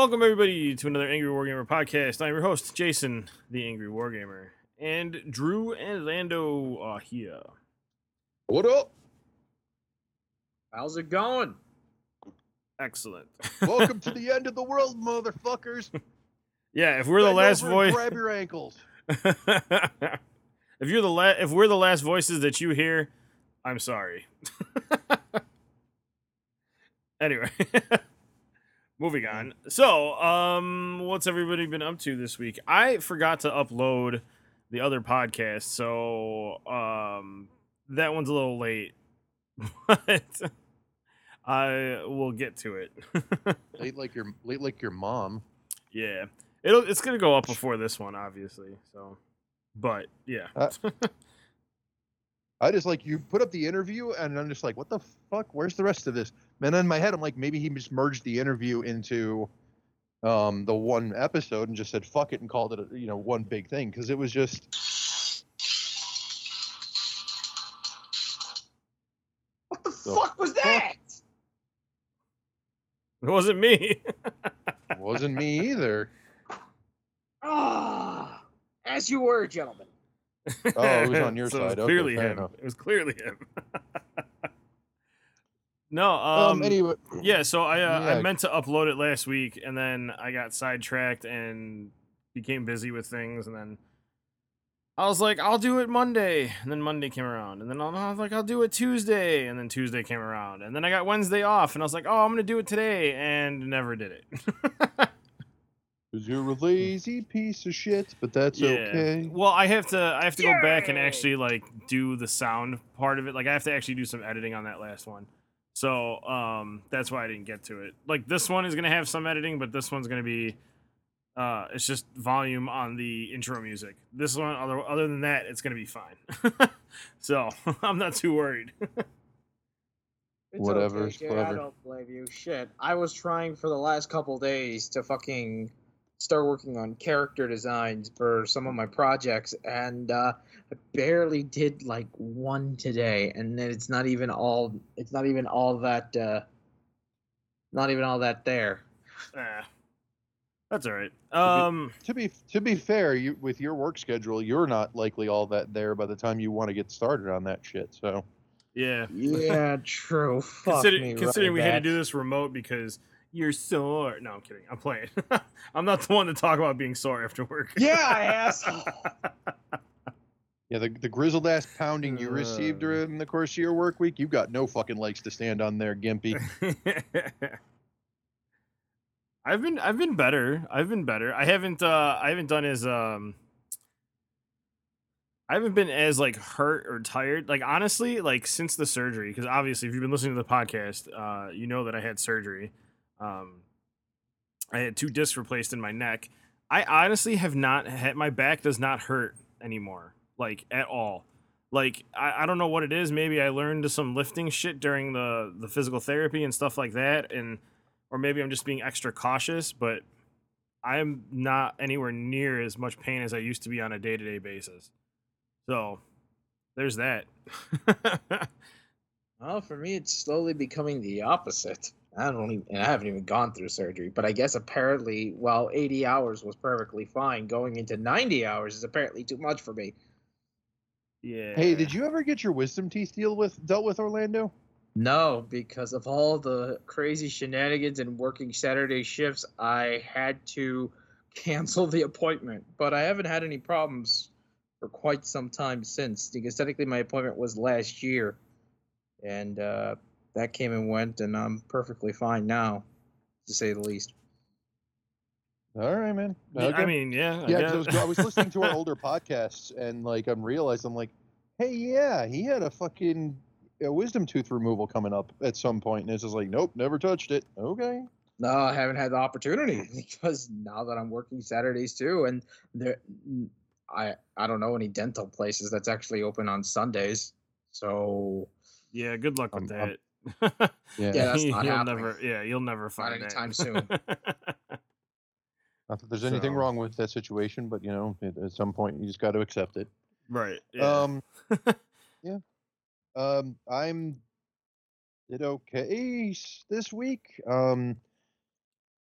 Welcome everybody to another Angry Wargamer podcast. I'm your host, Jason, the Angry Wargamer, and Drew and Lando are here. What up? How's it going? Excellent. Welcome to the end of the world, motherfuckers. yeah, if we're the Bend last over and voice, Grab your ankles. if you're the la- if we're the last voices that you hear, I'm sorry. anyway, moving on. So, um, what's everybody been up to this week? I forgot to upload the other podcast, so um, that one's a little late, but I will get to it. Late like your late like your mom. yeah, it'll it's gonna go up before this one, obviously. So, but yeah. Uh, I just like you put up the interview and I'm just like, what the fuck? Where's the rest of this? And then in my head, I'm like, maybe he just merged the interview into um the one episode and just said fuck it and called it a, you know one big thing because it was just What the The fuck was that? It wasn't me. It wasn't me either. Ah, as you were, gentlemen. Oh, it was on your So side. It was Okay, clearly fair him. enough. It was clearly him. no, Um, um, anyway, yeah. So I uh, I meant to upload it last week, and then I got sidetracked and became busy with things, and then I was like, I'll do it Monday, and then Monday came around, and then I was like, I'll do it Tuesday, and then Tuesday came around, and then I got Wednesday off, and I was like, oh, I'm gonna do it today, and never did it. because you're a lazy piece of shit, but that's okay. Well, I have to I have to go back and actually like do the sound part of it. Like I have to actually do some editing on that last one. So, um that's why I didn't get to it. Like this one is going to have some editing, but this one's going to be uh it's just volume on the intro music. This one other other than that, it's going to be fine. so, I'm not too worried. It's Whatever, okay, it's I don't blame you. Shit, I was trying for the last couple days to fucking start working on character designs for some of my projects, and uh, I barely did like one today, and then it's not even all. It's not even all that. Uh, not even all that there. Ah, that's all right. Um to be to be fair, you with your work schedule, you're not likely all that there by the time you want to get started on that shit. So yeah. Yeah, true. Fuck Considering, me considering right we had to do this remote because you're sore. No, I'm kidding. I'm playing. I'm not the one to talk about being sore after work. Yeah, asshole. yeah, the the grizzled ass pounding you received Uh. during the course of your work week, you've got no fucking legs to stand on there, Gimpy. I've been I've been better. I've been better. I haven't uh I haven't done as um I haven't been as like hurt or tired. Like honestly, like since the surgery, because obviously if you've been listening to the podcast, uh you know that I had surgery. Um I had two discs replaced in my neck. I honestly have not had my back does not hurt anymore. Like at all. Like I, I don't know what it is. Maybe I learned some lifting shit during the the physical therapy and stuff like that and or maybe I'm just being extra cautious, but I'm not anywhere near as much pain as I used to be on a day to day basis. So there's that. Well, for me, it's slowly becoming the opposite. I don't even, and I haven't even gone through surgery, but I guess apparently, while 80 hours was perfectly fine, going into 90 hours is apparently too much for me. yeah. hey, did you ever get your wisdom teeth deal with dealt with Orlando? No, because of all the crazy shenanigans and working Saturday shifts, I had to cancel the appointment. But I haven't had any problems for quite some time since, because technically my appointment was last year, and uh, that came and went, and I'm perfectly fine now, to say the least. All right, man. Yeah, I mean, yeah. I I was. I was listening to our older podcasts and like I'm realized I'm like, hey, yeah, he had a fucking a wisdom tooth removal coming up at some point, and it's just like, nope, never touched it. Okay. No, I haven't had the opportunity because now that I'm working Saturdays too, and there, I I don't know any dental places that's actually open on Sundays. So yeah, good luck with I'm- I'm- that. Yeah. Yeah, that's not you'll happening. never yeah, you'll never find that. anytime soon. Not that there's anything So- wrong with that situation, but you know, at, at some point you just got to accept it. right. Yeah. Um, yeah. Um, I'm did okay this week. Um,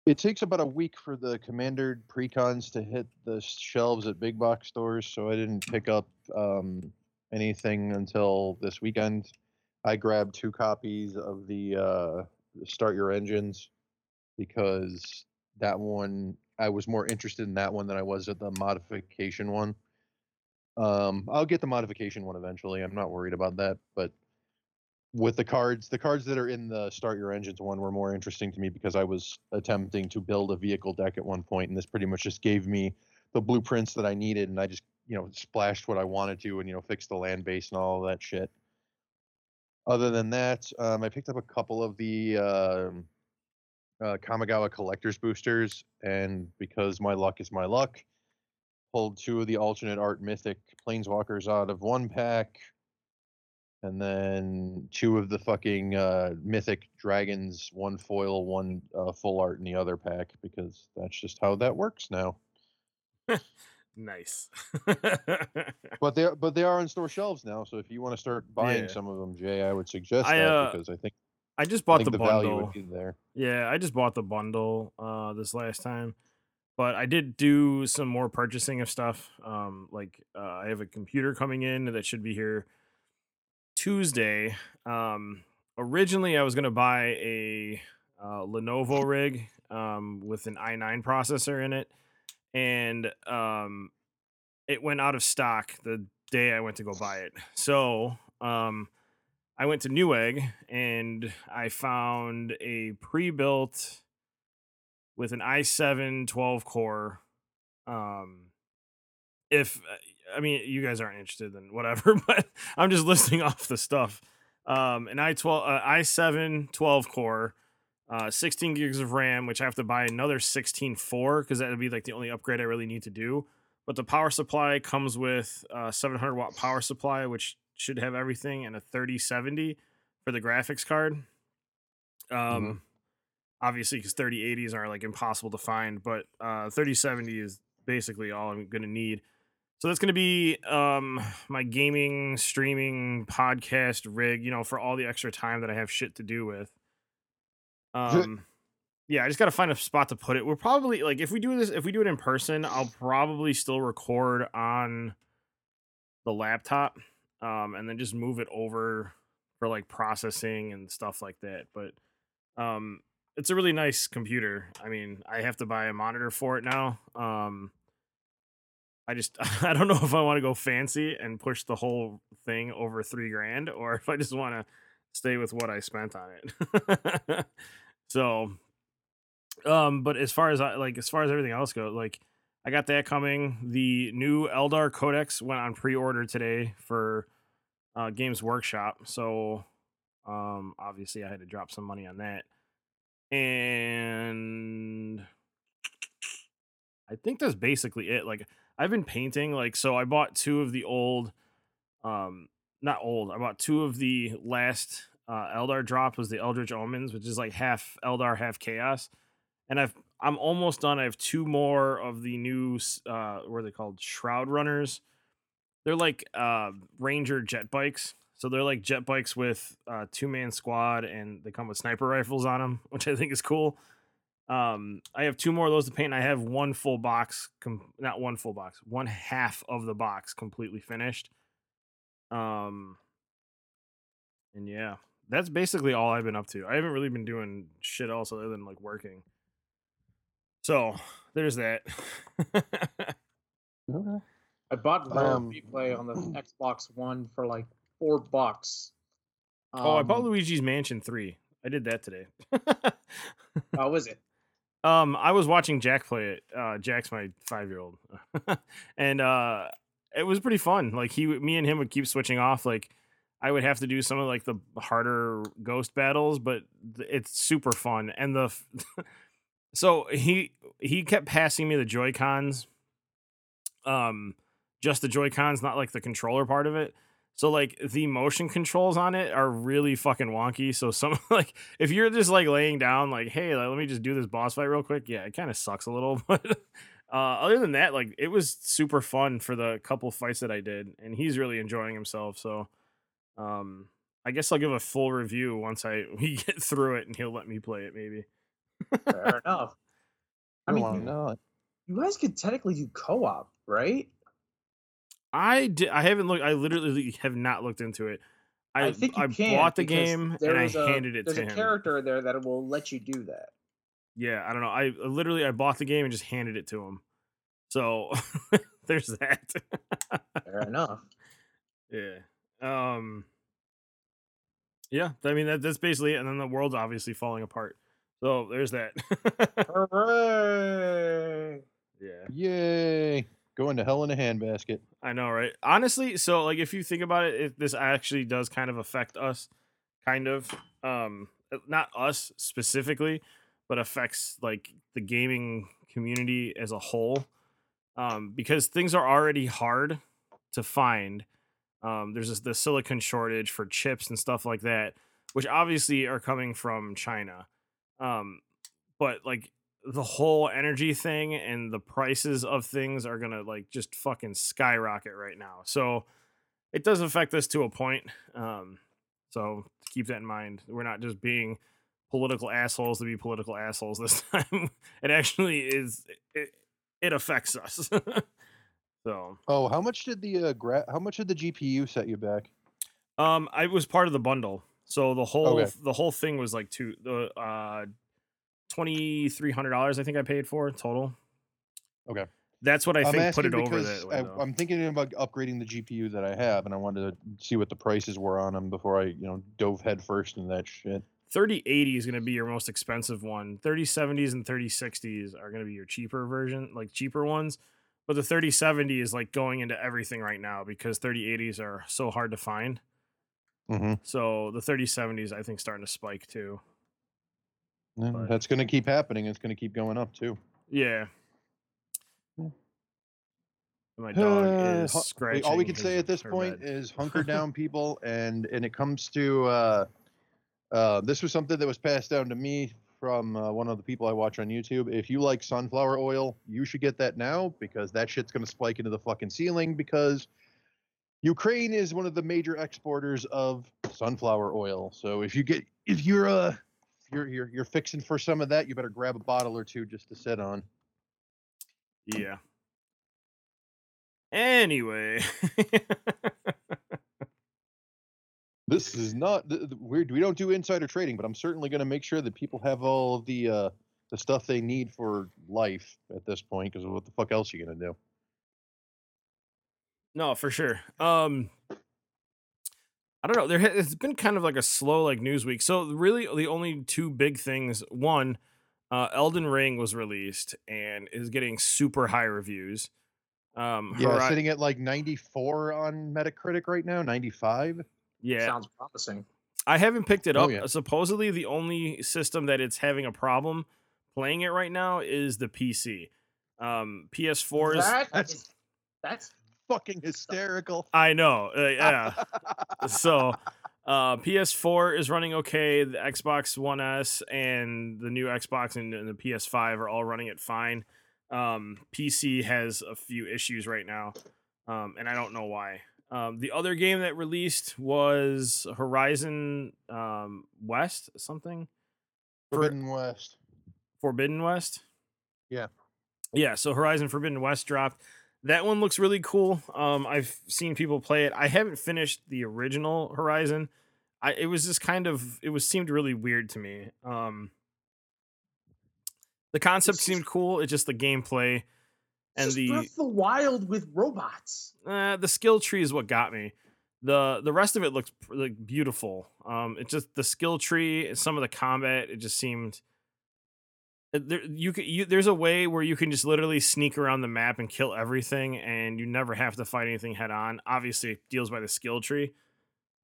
It takes about a week for the commander precons to hit the shelves at big box stores, so I didn't pick up um, anything until this weekend. I grabbed two copies of the uh, Start Your Engines because that one I was more interested in that one than I was at the modification one. Um, I'll get the modification one eventually. I'm not worried about that, but with the cards, the cards that are in the Start Your Engines one were more interesting to me because I was attempting to build a vehicle deck at one point, and this pretty much just gave me the blueprints that I needed, and I just you know splashed what I wanted to, and you know fixed the land base and all that shit. Other than that, um, I picked up a couple of the uh, uh, Kamigawa collectors boosters, and because my luck is my luck, pulled two of the alternate art mythic planeswalkers out of one pack, and then two of the fucking uh, mythic dragons, one foil, one uh, full art in the other pack, because that's just how that works now. Nice. But they are, but they are on store shelves now, so if you want to start buying Yeah. some of them, Jay, I would suggest I, that uh, because I think, I just I bought think the, the, bundle. would be there. Yeah, I just bought the bundle uh this last time. But I did do some more purchasing of stuff. Um like uh, I have a computer coming in that should be here Tuesday. Um originally I was going to buy a uh, Lenovo rig um with an i9 processor in it and um it went out of stock the day I went to go buy it. So, um I went to Newegg and I found a pre-built with an i7 12 core. Um, if I mean you guys aren't interested, then whatever. But I'm just listing off the stuff. Um, an i12 uh, i7 12 core, uh, 16 gigs of RAM, which I have to buy another 16 for because that would be like the only upgrade I really need to do. But the power supply comes with a 700 watt power supply, which should have everything, and a 3070 for the graphics card. Um, obviously, because 3080s are like impossible to find, but uh, 3070 is basically all I'm gonna need. So that's gonna be um my gaming, streaming, podcast rig. You know, for all the extra time that I have shit to do with. Um, yeah, I just gotta find a spot to put it. We're probably like if we do this, if we do it in person, I'll probably still record on the laptop, um, and then just move it over for like processing and stuff like that. But um, it's a really nice computer. I mean, I have to buy a monitor for it now. Um, I just I don't know if I want to go fancy and push the whole thing over three grand, or if I just want to stay with what I spent on it. so, um, but as far as I like, as far as everything else goes, like I got that coming. The new Eldar Codex went on pre-order today for uh, Games Workshop, so um, obviously I had to drop some money on that, and I think that's basically it. Like I've been painting, like so I bought two of the old, um, not old. I bought two of the last uh, Eldar drop was the Eldritch Omens, which is like half Eldar, half Chaos, and I've I'm almost done. I have two more of the new uh, what are they called? Shroud Runners. They're like uh, Ranger jet bikes. So they're like jet bikes with uh, two man squad, and they come with sniper rifles on them, which I think is cool. Um, I have two more of those to paint. I have one full box, com- not one full box, one half of the box completely finished. Um, and yeah, that's basically all I've been up to. I haven't really been doing shit else other than like working. So there's that. Okay. I bought Rare Um, Replay on the Xbox One for like four bucks. oh, I bought Um, Luigi's Mansion 3. I did that today. how was it? Um, I was watching Jack play it. Uh, Jack's my five year old, and uh, it was pretty fun. Like he, me and him would keep switching off. Like I would have to do some of like the harder ghost battles, but it's super fun. And the so he he kept passing me the Joy Cons, um, just the Joy Cons, not like the controller part of it. So like the motion controls on it are really fucking wonky. So some like if you're just like laying down like hey let me just do this boss fight real quick, yeah, it kind of sucks a little. But uh, other than that, like it was super fun for the couple fights that I did, and he's really enjoying himself. So um, I guess I'll give a full review once I we get through it, and he'll let me play it maybe. Fair enough. I mean, you, to you guys could technically do co-op, right? I did. I haven't looked. I literally have not looked into it. I I think I bought the game and I a- handed it There's a character there that will let you do that. Yeah, I don't know. I literally I bought the game and just handed it to him. So there's that. Fair enough. yeah. Um. Yeah, I mean that, that's basically it. And then the world's obviously falling apart. So there's that. Hooray! yeah. Yay! Going to hell in a handbasket. I know, right? Honestly, so like if you think about it, it this actually does kind of affect us, kind of. Um, not us specifically, but affects like the gaming community as a whole. Um, because things are already hard to find. Um, there's this, the silicon shortage for chips and stuff like that, which obviously are coming from China. Um, but like the whole energy thing and the prices of things are gonna like just fucking skyrocket right now. So it does affect us to a point. Um, so keep that in mind. We're not just being political assholes to be political assholes this time. it actually is. It, it affects us. so Oh, how much did the uh, gra- how much did the GPU set you back? um, I was part of the bundle. So the whole Okay. the whole thing was like two the uh twenty three hundred dollars I think I paid for total. Okay. That's what I I'm think put it over that way. I. I'm thinking about upgrading the GPU that I have, and I wanted to see what the prices were on them before I, you know, dove headfirst in that shit. 3080 is going to be your most expensive one. 3070s and 3060s are going to be your cheaper version, like cheaper ones. But the 3070 is like going into everything right now because 3080s are so hard to find. Mm-hmm. So the 3070s, I think, starting to spike too. But- That's going to keep happening. It's going to keep going up too. Yeah. My dog Uh, is scratching. All we can say at this point is hunker down, people. And and it comes to uh, uh, this was something that was passed down to me from uh, one of the people I watch on YouTube. If you like sunflower oil, you should get that now because that shit's going to spike into the fucking ceiling because Ukraine is one of the major exporters of sunflower oil. So if you get if you're uh you're you're you're fixing for some of that, you better grab a bottle or two just to sit on. Yeah. Anyway. This is not weird. We don't do insider trading, but I'm certainly going to make sure that people have all of the uh, the stuff they need for life at this point. Because what the fuck else are you going to do? No, for sure. Um I don't know. There it's been kind of like a slow like news week. So really the only two big things, one, uh Elden Ring was released and is getting super high reviews. Um Yeah, Hori- sitting at like 94 on Metacritic right now, 95. Yeah. Sounds promising. I haven't picked it Oh, up. yeah. Supposedly the only system that it's having a problem playing it right now is the PC. Um PS4 is That That's- that's Fucking hysterical. I know. Uh, yeah. so uh ps4 is running okay the xbox one s and the new xbox and, and the ps5 are all running it fine um pc has a few issues right now um and i don't know why um the other game that released was horizon um west something? For- Forbidden West. forbidden west? Yeah. yeah so horizon forbidden west dropped. That one looks really cool. Um i've seen people play it. I haven't finished the original horizon. I it was just kind of it was seemed really weird to me. Um the concept seemed cool it's just the gameplay and just the Breath the Wild with robots. uh, the skill tree is what got me. the The rest of it looks like beautiful. Um, it just the skill tree, and some of the combat, it just seemed. uh, There, you could, you, there's a way where you can just literally sneak around the map and kill everything, and you never have to fight anything head on. Obviously, it deals by the skill tree,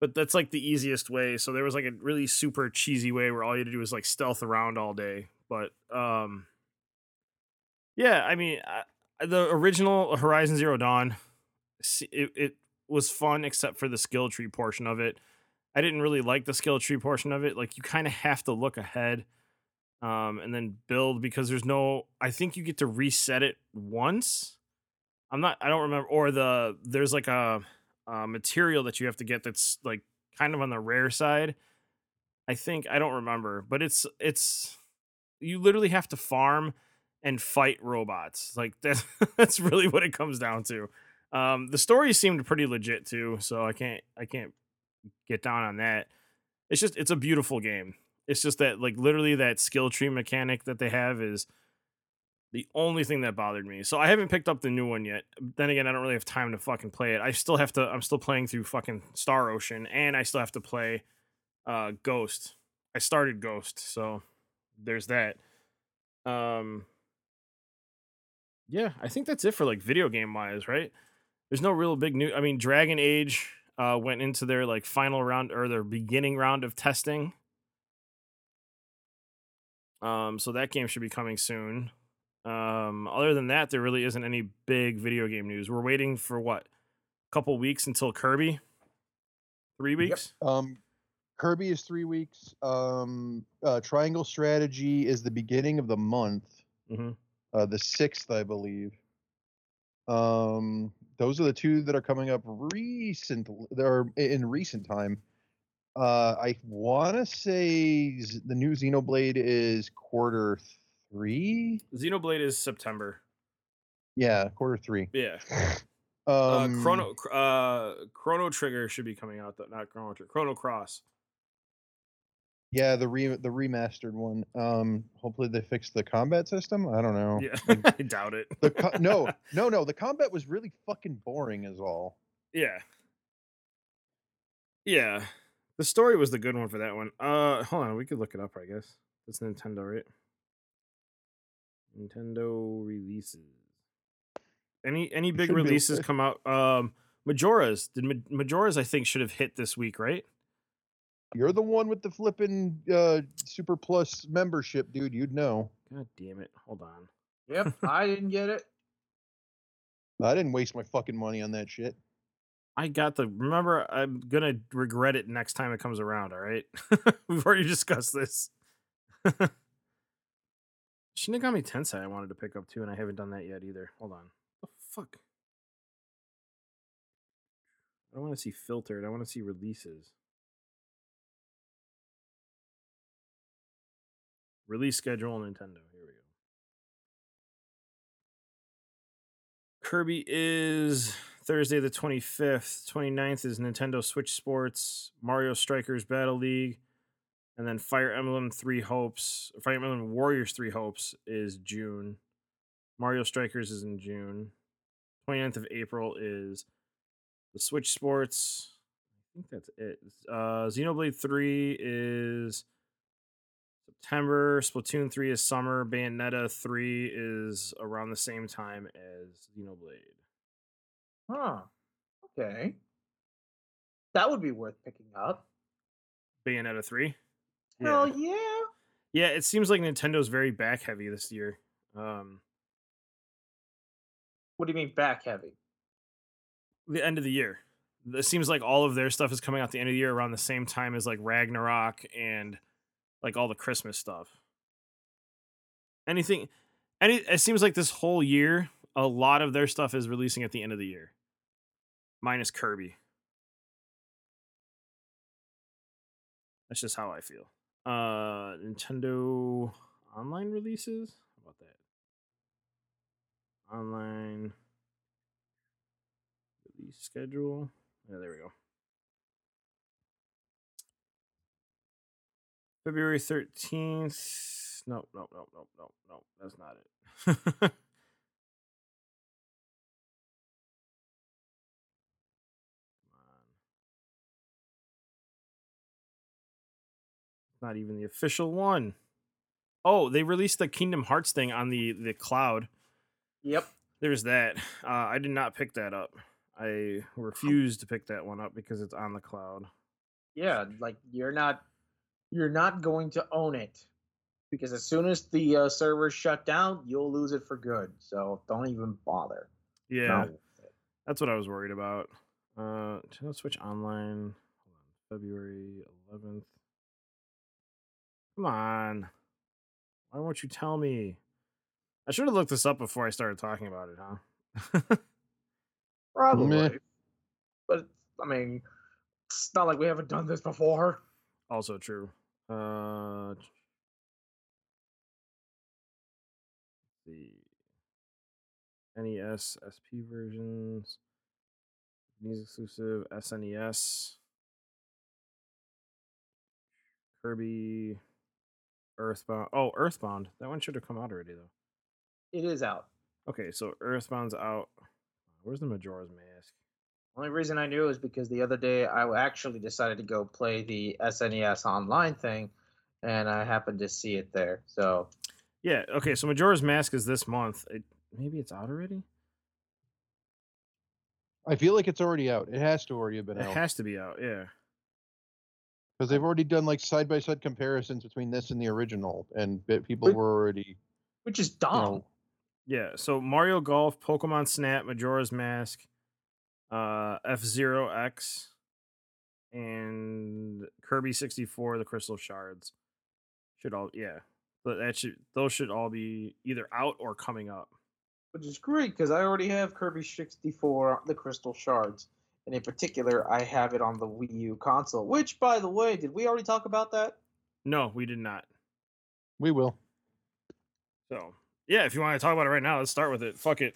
but that's like the easiest way. So there was like a really super cheesy way where all you had to do was like stealth around all day. But um, yeah, I mean, I, the original Horizon Zero Dawn, it, it was fun except for the skill tree portion of it. I didn't really like the skill tree portion of it. Like you kind of have to look ahead um, and then build because there's no. I think you get to reset it once. I'm not. I don't remember. Or the there's like a, a material that you have to get that's like kind of on the rare side. I think I don't remember, but it's it's you literally have to farm and fight robots. Like that's that's really what it comes down to. Um, the story seemed pretty legit too, so I can't I can't get down on that. It's just it's a beautiful game. It's just that like literally that skill tree mechanic that they have is the only thing that bothered me. So I haven't picked up the new one yet. Then again, I don't really have time to fucking play it. I still have to I'm still playing through fucking Star Ocean and I still have to play uh Ghost. I started Ghost, so there's that. Um Yeah, I think that's it for like video game wise, right? There's no real big new I mean Dragon Age uh went into their like final round or their beginning round of testing. Um so that game should be coming soon. Um, other than that, there really isn't any big video game news. We're waiting for what? A couple weeks until Kirby. Three weeks. Um, Kirby is three weeks. Um, uh, Triangle Strategy is the beginning of the month, hmm uh, the sixth, I believe. Um, those are the two that are coming up recent. They're in recent time. Uh, I want to say Z- the new Xenoblade is quarter three. Xenoblade is September. Yeah, quarter three. Yeah. Um, uh, Chrono uh, Chrono Trigger should be coming out. Though, not Chrono Trigger. Chrono Cross. Yeah, the re the remastered one. Um, hopefully they fix the combat system. I don't know. Yeah, I doubt it. the co- no, no, no. The combat was really fucking boring, is all. Yeah. Yeah. The story was the good one for that one. Uh hold on, we could look it up, I guess. It's Nintendo, right? Nintendo releases. Any any big releases okay. come out? Um Majora's. Did Majora's I think should have hit this week, right? You're the one with the flipping uh, Super Plus membership, dude. You'd know. God damn it. Hold on. Yep, I didn't get it. I didn't waste my fucking money on that shit. I got the remember I'm gonna regret it next time it comes around, all right? We've already discussed this. Shin Megami Tensei I wanted to pick up too, and I haven't done that yet either. Hold on. The fuck? I don't want to see filtered, I want to see releases. Release schedule Nintendo. Here we go. Kirby is Thursday the 25th. 29th is Nintendo Switch Sports, Mario Strikers Battle League, and then Fire Emblem Three Hopes. Fire Emblem Warriors Three Hopes is June. Mario Strikers is in June. 29th of April is the Switch Sports. I think that's it. Uh, Xenoblade 3 is September. Splatoon 3 is summer. Bayonetta 3 is around the same time as Xenoblade. Huh. Okay. That would be worth picking up. Bayonetta 3. Hell yeah. Yeah, it seems like Nintendo's very back heavy this year. Um, What do you mean back heavy? the end of the year. It seems like all of their stuff is coming out the end of the year around the same time as like Ragnarok and like all the Christmas stuff. Anything, any, it seems like this whole year, a lot of their stuff is releasing at the end of the year, minus Kirby. That's just how I feel. Uh, Nintendo online releases. How about that? Online release schedule. Yeah, there we go. February 13th. No, no, no, no, no, no. That's not it. Come on. Not even the official one. Oh, they released the Kingdom Hearts thing on the the cloud. Yep. There's that. Uh, I did not pick that up. I refuse to pick that one up because it's on the cloud. Yeah, like you're not you're not going to own it because as soon as the uh, servers shut down, you'll lose it for good. So don't even bother. Yeah, that's what I was worried about. Uh, Nintendo Switch Online. Hold on, February 11th. Come on. Why won't you tell me? I should have looked this up before I started talking about it, huh? Probably. But I mean, it's not like we haven't done this before. also true. Uh, let's. NES SP versions, Japanese exclusive SNES, Kirby, Earthbound. Oh, Earthbound. That one should have come out already though. It is out. Okay, so Earthbound's out. Where's the Majora's Mask? Only reason I knew is because the other day I actually decided to go play the SNES online thing, and I happened to see it there. So Yeah. Okay, so Majora's Mask is this month. It, maybe it's out already. I feel like it's already out. It has to already have been It out It has to be out. Yeah. because they've already done like side by side comparisons between this and the original, and people But- were already which is you dumb. know Yeah. So Mario Golf, Pokemon Snap, Majora's Mask, uh, F Zero X, and Kirby sixty four, the Crystal Shards. Should all yeah. But that should those should all be either out or coming up. which is great because I already have Kirby 64, the Crystal Shards. And in particular, I have it on the Wii U console. Which, by the way, did we already talk about that? No, we did not. we will. So yeah, if you want to talk about it right now, let's start with it. Fuck it.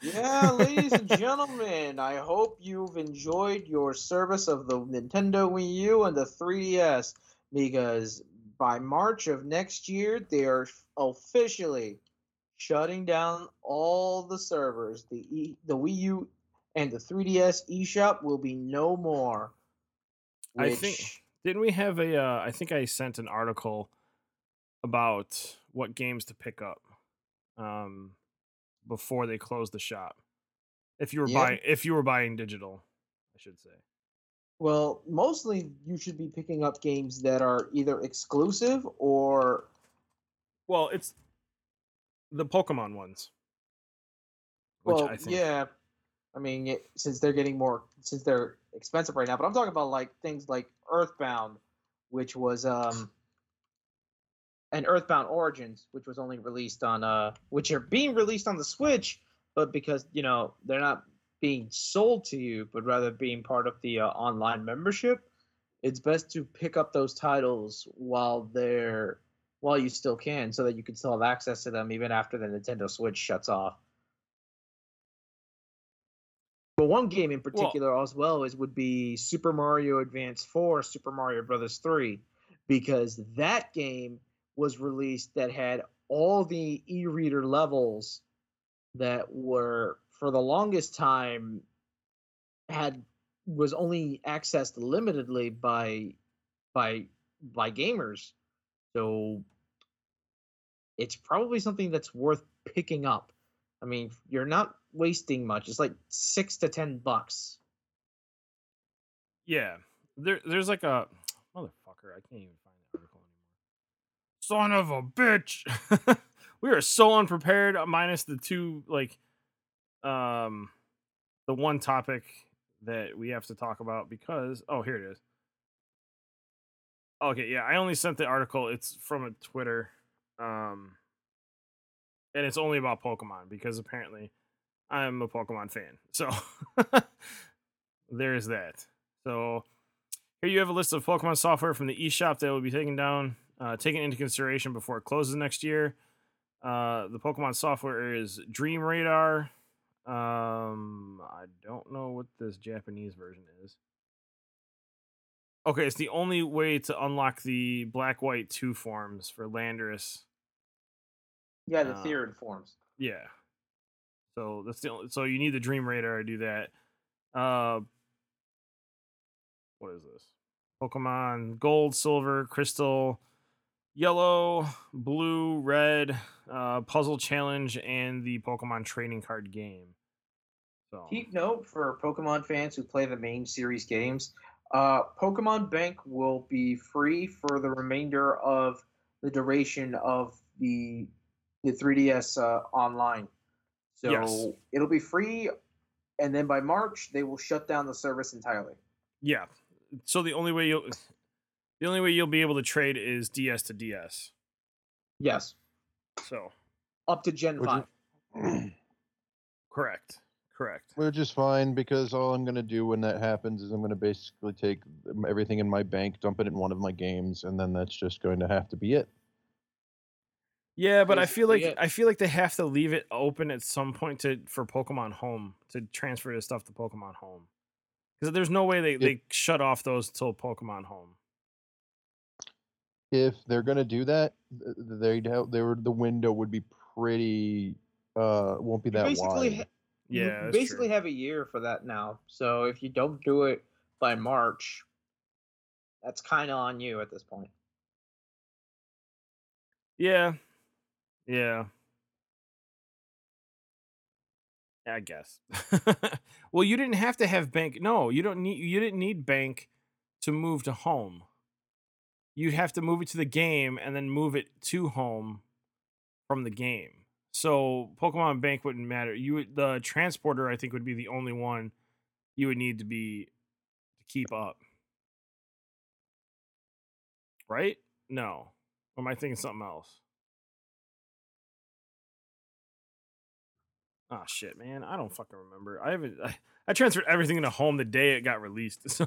Yeah, ladies and gentlemen, I hope you've enjoyed your service of the Nintendo Wii U and the 3DS because by March of next year, they are officially shutting down all the servers. The e, the Wii U and the 3DS eShop will be no more. I think- Didn't we have a? Uh, I think I sent an article about what games to pick up um, before they close the shop. If you were Yeah. buying, if you were buying digital, I should say. Well, mostly you should be picking up games that are either exclusive or Well, it's the Pokemon ones. Which well, I think, yeah. I mean, it, since they're getting more, since they're expensive right now. But I'm talking about like things like Earthbound, which was um, and Earthbound Origins, which was only released on uh, which are being released on the Switch, but because you know they're not being sold to you, but rather being part of the uh, online membership, it's best to pick up those titles while they're while you still can, so that you can still have access to them even after the Nintendo Switch shuts off. But one game in particular as well is would be Super Mario Advance 4, Super Mario Brothers 3, because that game was released that had all the e-reader levels that were for the longest time had was only accessed limitedly by by by gamers. So it's probably something that's worth picking up. I mean, you're not wasting much. It's like six to ten bucks. yeah. There, there's like a motherfucker. I can't even find the article anymore. Son of a bitch. we are so unprepared. uh, Minus the two, like, um, the one topic that we have to talk about because oh, here it is. Okay, yeah, I only sent the article. It's from a Twitter, um, and it's only about Pokemon because apparently I'm a Pokemon fan. So there's that. So here you have a list of Pokemon software from the eShop that will be taken down, uh, taken into consideration before it closes next year. Uh, the Pokemon software is Dream Radar. Um, I don't know what this Japanese version is. Okay, it's the only way to unlock the Black White 2 forms for Landorus. Yeah, the Therian forms. Yeah. So that's the only, so you need the Dream Radar to do that. Uh what is this? Pokemon Gold, Silver, Crystal, Yellow, Blue, Red, uh Puzzle Challenge and the Pokemon Trading Card Game. So Keep note for Pokemon fans who play the main series games. Uh, Pokemon Bank will be free for the remainder of the duration of the the 3DS uh, online. So Yes. it'll be free, and then by March they will shut down the service entirely. yeah. So the only way you'll the only way you'll be able to trade is DS to DS. Yes, So up to Gen Which is- Five. correct. Correct. Which is fine because all I'm going to do when that happens is I'm going to basically take everything in my bank, dump it in one of my games, and then that's just going to have to be it. Yeah, but I feel like it. I feel like they have to leave it open at some point to for Pokemon Home to transfer the stuff to Pokemon Home. Because there's no way they, they shut off those till Pokemon Home. If they're gonna do that, they'd have, they were the window would be pretty. Uh, won't be You that basically, wide. Yeah, you basically true. have a year for that now. So if you don't do it by March, that's kind of on you at this point. Yeah. Yeah. I guess. well, you didn't have to have bank. No, you don't need you didn't need bank to move to home. You'd have to move it to the game and then move it to home from the game. So Pokemon Bank wouldn't matter. You would, the transporter I think would be the only one you would need to be to keep up. Right? No. Or am I thinking something else? Oh shit, man! I don't fucking remember. I haven't. I, I transferred everything into home the day it got released. So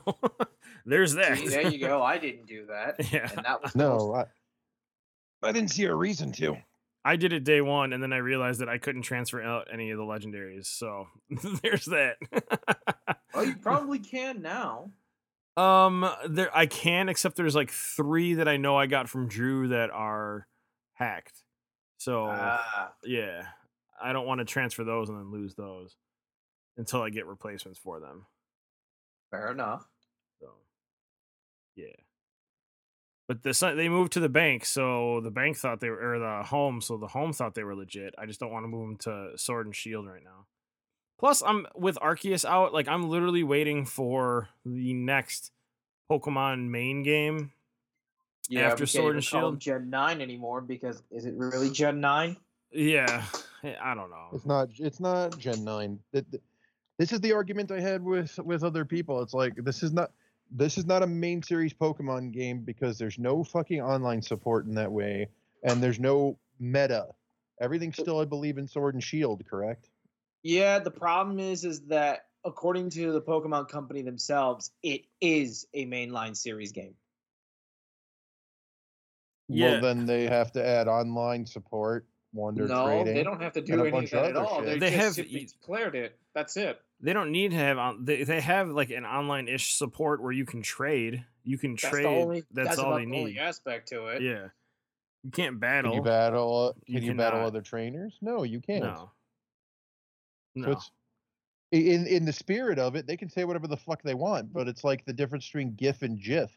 there's that. See, there you go. I didn't do that, yeah, and that was No, I, I didn't see a reason to. I did it day one, and then I realized that I couldn't transfer out any of the legendaries. So there's that. Well, you probably can now. um, there I can, except there's like three that I know I got from Drew that are hacked. So Ah, yeah, I don't want to transfer those and then lose those until I get replacements for them. fair enough. So, yeah. But the son- they moved to the bank, so the bank thought they were, or the home, so the home thought they were legit. I just don't want to move them to Sword and Shield right now. Plus, I'm with Arceus out. Like, I'm literally waiting for the next Pokemon main game. Yeah, After we can't Sword even and call Shield? Gen Nine anymore because is it really Gen Nine? Yeah, eh, I don't know. It's not. It's not Gen nine. Th- th- This is the argument I had with with other people. It's like this is not. This is not a main series Pokemon game because there's no fucking online support in that way, and there's no meta. Everything's still, I believe, in Sword and Shield, correct? Yeah, the problem is is that according to the Pokemon company themselves, it is a mainline series game. Yeah. Well, then they have to add online support, wonder no, trading. they don't have to do a any of of that at all. shit. They, They just have declared it. That's it. They don't need to have on. They they have like an online ish support where you can trade. You can That's trade. the only. that's that's all about they the only need. aspect to it. Yeah. You can't Can battle. you battle? Uh, can you, battle other trainers? No, you can't. No. No. it's i- in in the spirit of it, they can say whatever the fuck they want, but it's like the difference between GIF and GIF.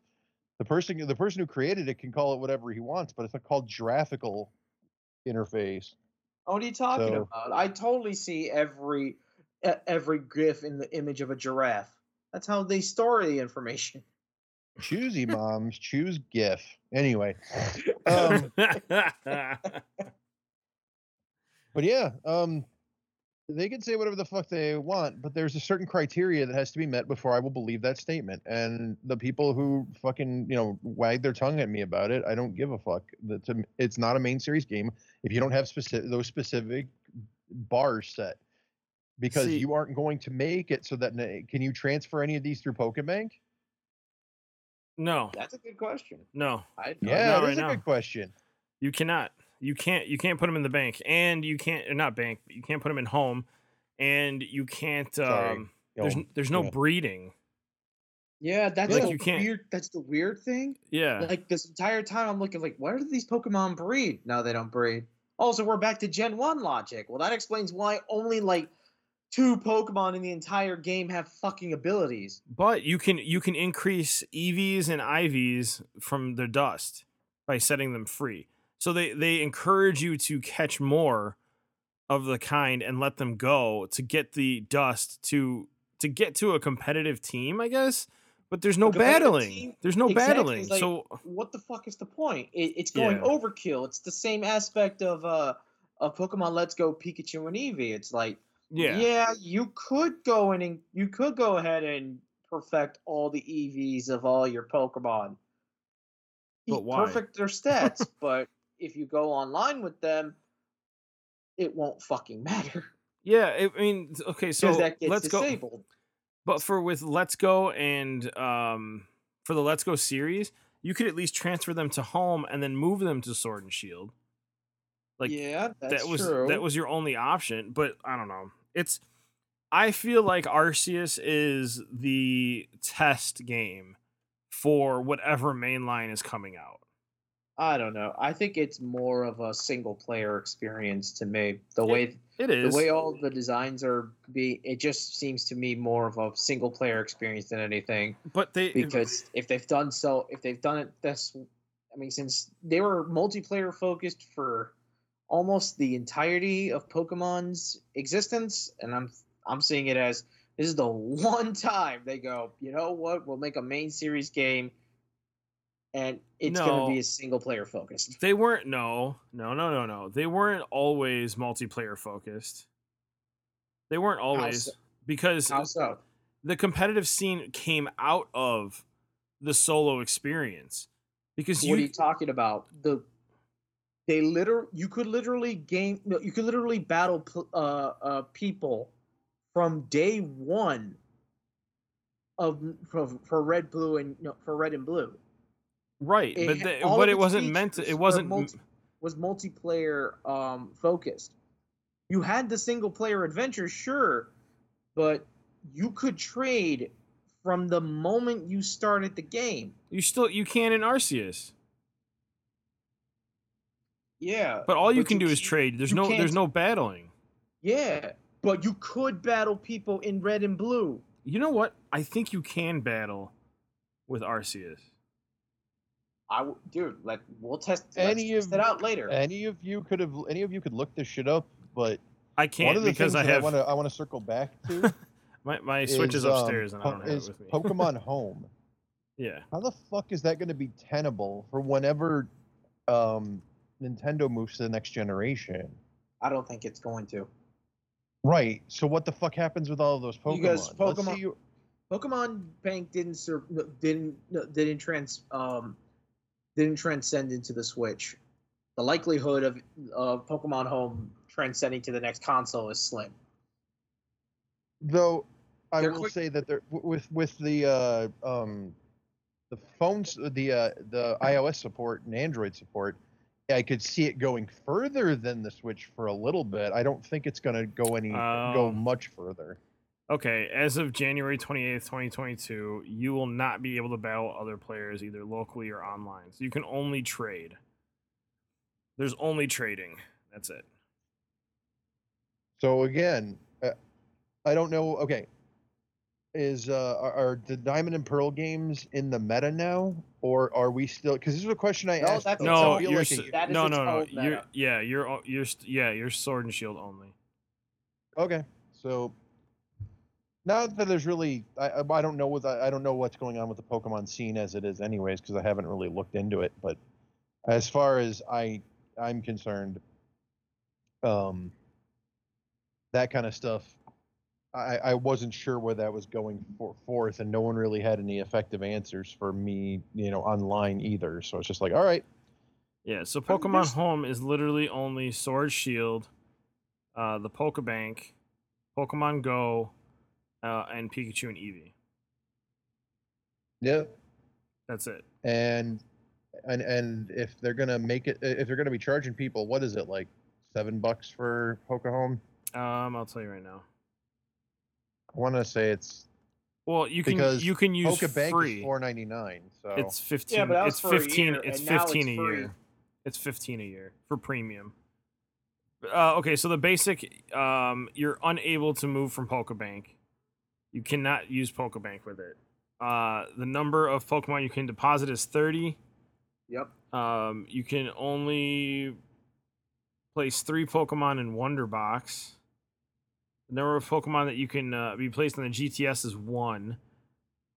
The person the person who created it can call it whatever he wants, but it's a called graphical interface. What are you talking So- about? I totally see every every GIF in the image of a giraffe. That's how they store the information. Choosy moms, choose GIF. Anyway, um, but yeah, um, they can say whatever the fuck they want, but there's a certain criteria that has to be met before I will believe that statement. And the people who fucking you know wag their tongue at me about it, I don't give a fuck. That's a, it's not a main series game if you don't have specific those specific bars set. Because See- you aren't going to make it so that can you transfer any of these through Pokebank? no. That's a good question. No. I Yeah, not that right a now. good question. You cannot. You can't. You can't put them in the bank, and you can't. Or not bank. But you can't put them in home, and you can't. Sorry. Um, there's Yo, there's no yeah. breeding. Yeah, that's Like, the you can't- weird. That's the weird thing. Yeah. Like this entire time, I'm looking like, where do these Pokemon breed? No, they don't breed. Also, we're back to Gen One logic. Well, that explains why only like two Pokemon in the entire game have fucking abilities. But you can you can increase EVs and IVs from their dust by setting them free. So they they encourage you to catch more of the kind and let them go to get the dust to to get to a competitive team, I guess. But there's no battling. team? There's no Exactly, battling. like- so What the fuck is the point? It, it's going Yeah. overkill. It's the same aspect of uh of Pokemon Let's Go Pikachu and Eevee. It's like yeah. yeah, you could go in and you could go ahead and perfect all the EVs of all your Pokemon. But why? Perfect their stats, but if you go online with them, it won't fucking matter Yeah, I mean, okay, so that gets let's go. But for with Let's Go and um for the Let's Go series, you could at least transfer them to home and then move them to Sword and Shield. Like yeah, that was true. that was your only option. But I don't know. It's I feel like Arceus is the test game for whatever mainline is coming out. I don't know. I think it's more of a single player experience to me. The Yeah, way it is, the way all the designs are be it just seems to me more of a single player experience than anything. but they Because if they've done so if they've done it this I mean since they were multiplayer focused for almost the entirety of Pokemon's existence, and I'm I'm seeing it as this is the one time they go, you know what, we'll make a main series game and it's gonna be a single player focused. They weren't no, no, no, no, no. They weren't always multiplayer focused. They weren't always so? because How so? the competitive scene came out of the solo experience. Because what are you, you talking about? The they liter you could literally game you could literally battle uh, uh, people from day one of for, for red blue and no, for red and blue. right, It but the, but it wasn't meant to. It wasn't. multi- was multiplayer um, focused. You had the single player adventure, sure, but you could trade from the moment you started the game. You still you can in Arceus, Yeah, but all you can do is trade. There's no there's no battling. Yeah, but you could battle people in red and blue. You know what? I think you can battle with Arceus. I w- dude, like we'll test, Any let's test of- it out later. Any of you could have, any of you could look this shit up, but I can't one of the because things I that have I want to, I want to circle back to my my switch is um, upstairs and I don't have it is with me. Pokemon Home. yeah, How the fuck is that going to be tenable for whenever um, Nintendo moves to the next generation? I don't think it's going to. Right. So what the fuck happens with all of those Pokemon? Because Pokemon- you- Pokemon Bank didn't sur- didn't didn't trans um didn't transcend into the Switch. The likelihood of of Pokemon Home transcending to the next console is slim. Though I They're will quick- say that there w- with with the uh, um, the phones the uh, the iOS support and Android support, I could see it going further than the Switch for a little bit. I don't think it's going to go any go Oh. much further. Okay, as of January 28th, 2022, you will not be able to battle other players either locally or online. So you can only trade. There's only trading. That's it. So again, uh, I don't know. Okay, is uh, are, are the Diamond and Pearl games in the meta now, or are we still? Because this is a question I No, asked. that's- but I No, feel you're like s- a- That is no, its no, no. You're yeah, you're you're st- yeah, you're sword and shield only. Okay, so not that there's really, I, I I don't know what I don't know what's going on with the Pokemon scene as it is, anyways, because I haven't really looked into it. But as far as I I'm concerned, um, that kind of stuff, I I wasn't sure where that was going for, forth, and no one really had any effective answers for me, you know, online either. So it's just like, all right, Yeah, so Pokemon there's- Home is literally only Sword Shield, uh, the Pokebank, Pokemon Go, uh, and Pikachu and Eevee. yeah, That's it. and and and if they're gonna make it if they're gonna be charging people what is it like seven bucks for Pokehome? Um, I'll tell you right now. I want to say it's Well, you can Because you can use Pokebank free. is four ninety nine. So It's fifteen. Yeah, but that was it's for a fifteen. year, it's and now fifteen it's a free. year. It's fifteen a year for premium. Uh, okay, so the basic, um, you're unable to move from Pokebank. You cannot use Pokebank with it. Uh, the number of Pokemon you can deposit is thirty. Yep. Um, you can only place three Pokemon in Wonder Box. The number of Pokemon that you can uh, be placed on the GTS is one.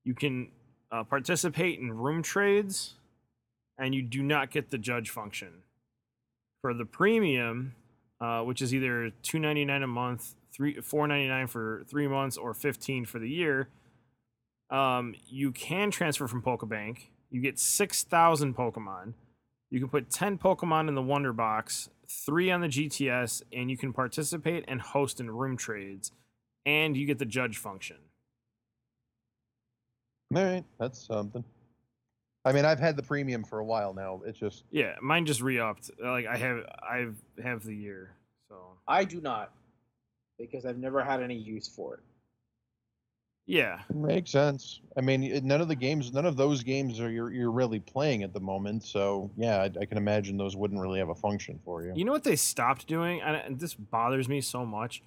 You can uh, participate in room trades, and you do not get the judge function. For the premium, uh, which is either two ninety nine a month, three four ninety nine for three months, or fifteen for the year, um, you can transfer from Pokebank. You get six thousand Pokemon. You can put ten Pokemon in the Wonder Box, three on the GTS, and you can participate and host in room trades, and you get the judge function. all right, that's something. I mean, I've had the premium for a while now. It's just Yeah, mine just re-upped. Like I have, I have the year. So I do not, because I've never had any use for it. Yeah, makes sense. I mean, none of the games, none of those games are you're you're really playing at the moment. So yeah, I, I can imagine those wouldn't really have a function for you. you know what they stopped doing, and, and this bothers me so much,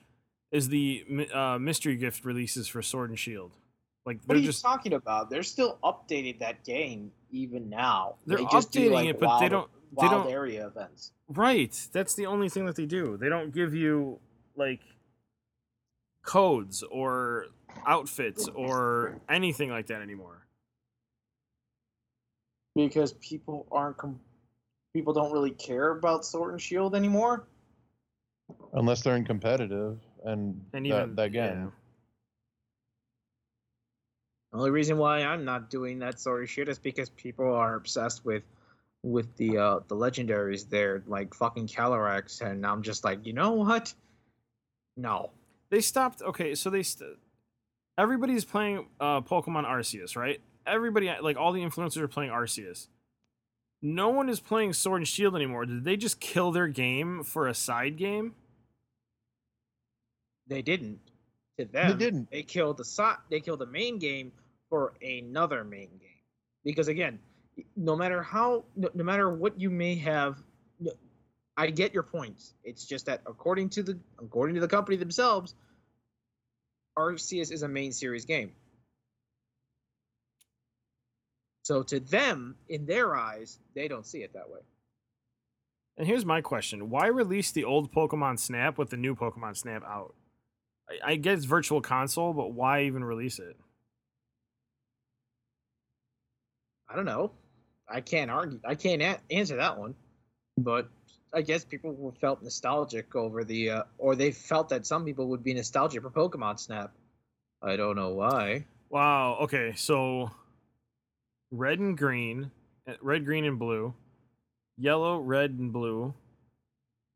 is the uh, mystery gift releases for Sword and Shield. Like What they're you just talking about? They're still updating that game even now. They're they just do, updating like, it, but they don't- they don't- area events. right. That's the only thing that they do. They don't give you like codes or outfits or anything like that anymore. because people aren't com- people don't really care about Sword and Shield anymore. Unless they're in competitive, and, And that- even that again, yeah. The only reason why I'm not doing that sort of shit is because people are obsessed with with the uh the legendaries there, like fucking Calyrex, and I'm just like, you know what? No. They stopped. Okay, so they st- everybody's playing uh, Pokemon Arceus, right? Everybody, like all the influencers, are playing Arceus. No one is playing Sword and Shield anymore. Did they just kill their game for a side game? They didn't. To them, they didn't. They killed the so- They killed the main game for another main game. Because again, no matter how, no, no matter what you may have, no- I get your points. It's just that according to the according to the company themselves, Arceus is a main series game. So to them, in their eyes, they don't see it that way. And here's my question: Why release the old Pokemon Snap with the new Pokemon Snap out? I, I it's Virtual Console, but why even release it? I don't know. I can't argue. I can't a- answer that one. But I guess people felt nostalgic over the, uh, or they felt that some people would be nostalgic for Pokemon Snap. I don't know why. Wow. Okay, so red and green, uh, red, green, and blue, yellow, red, and blue,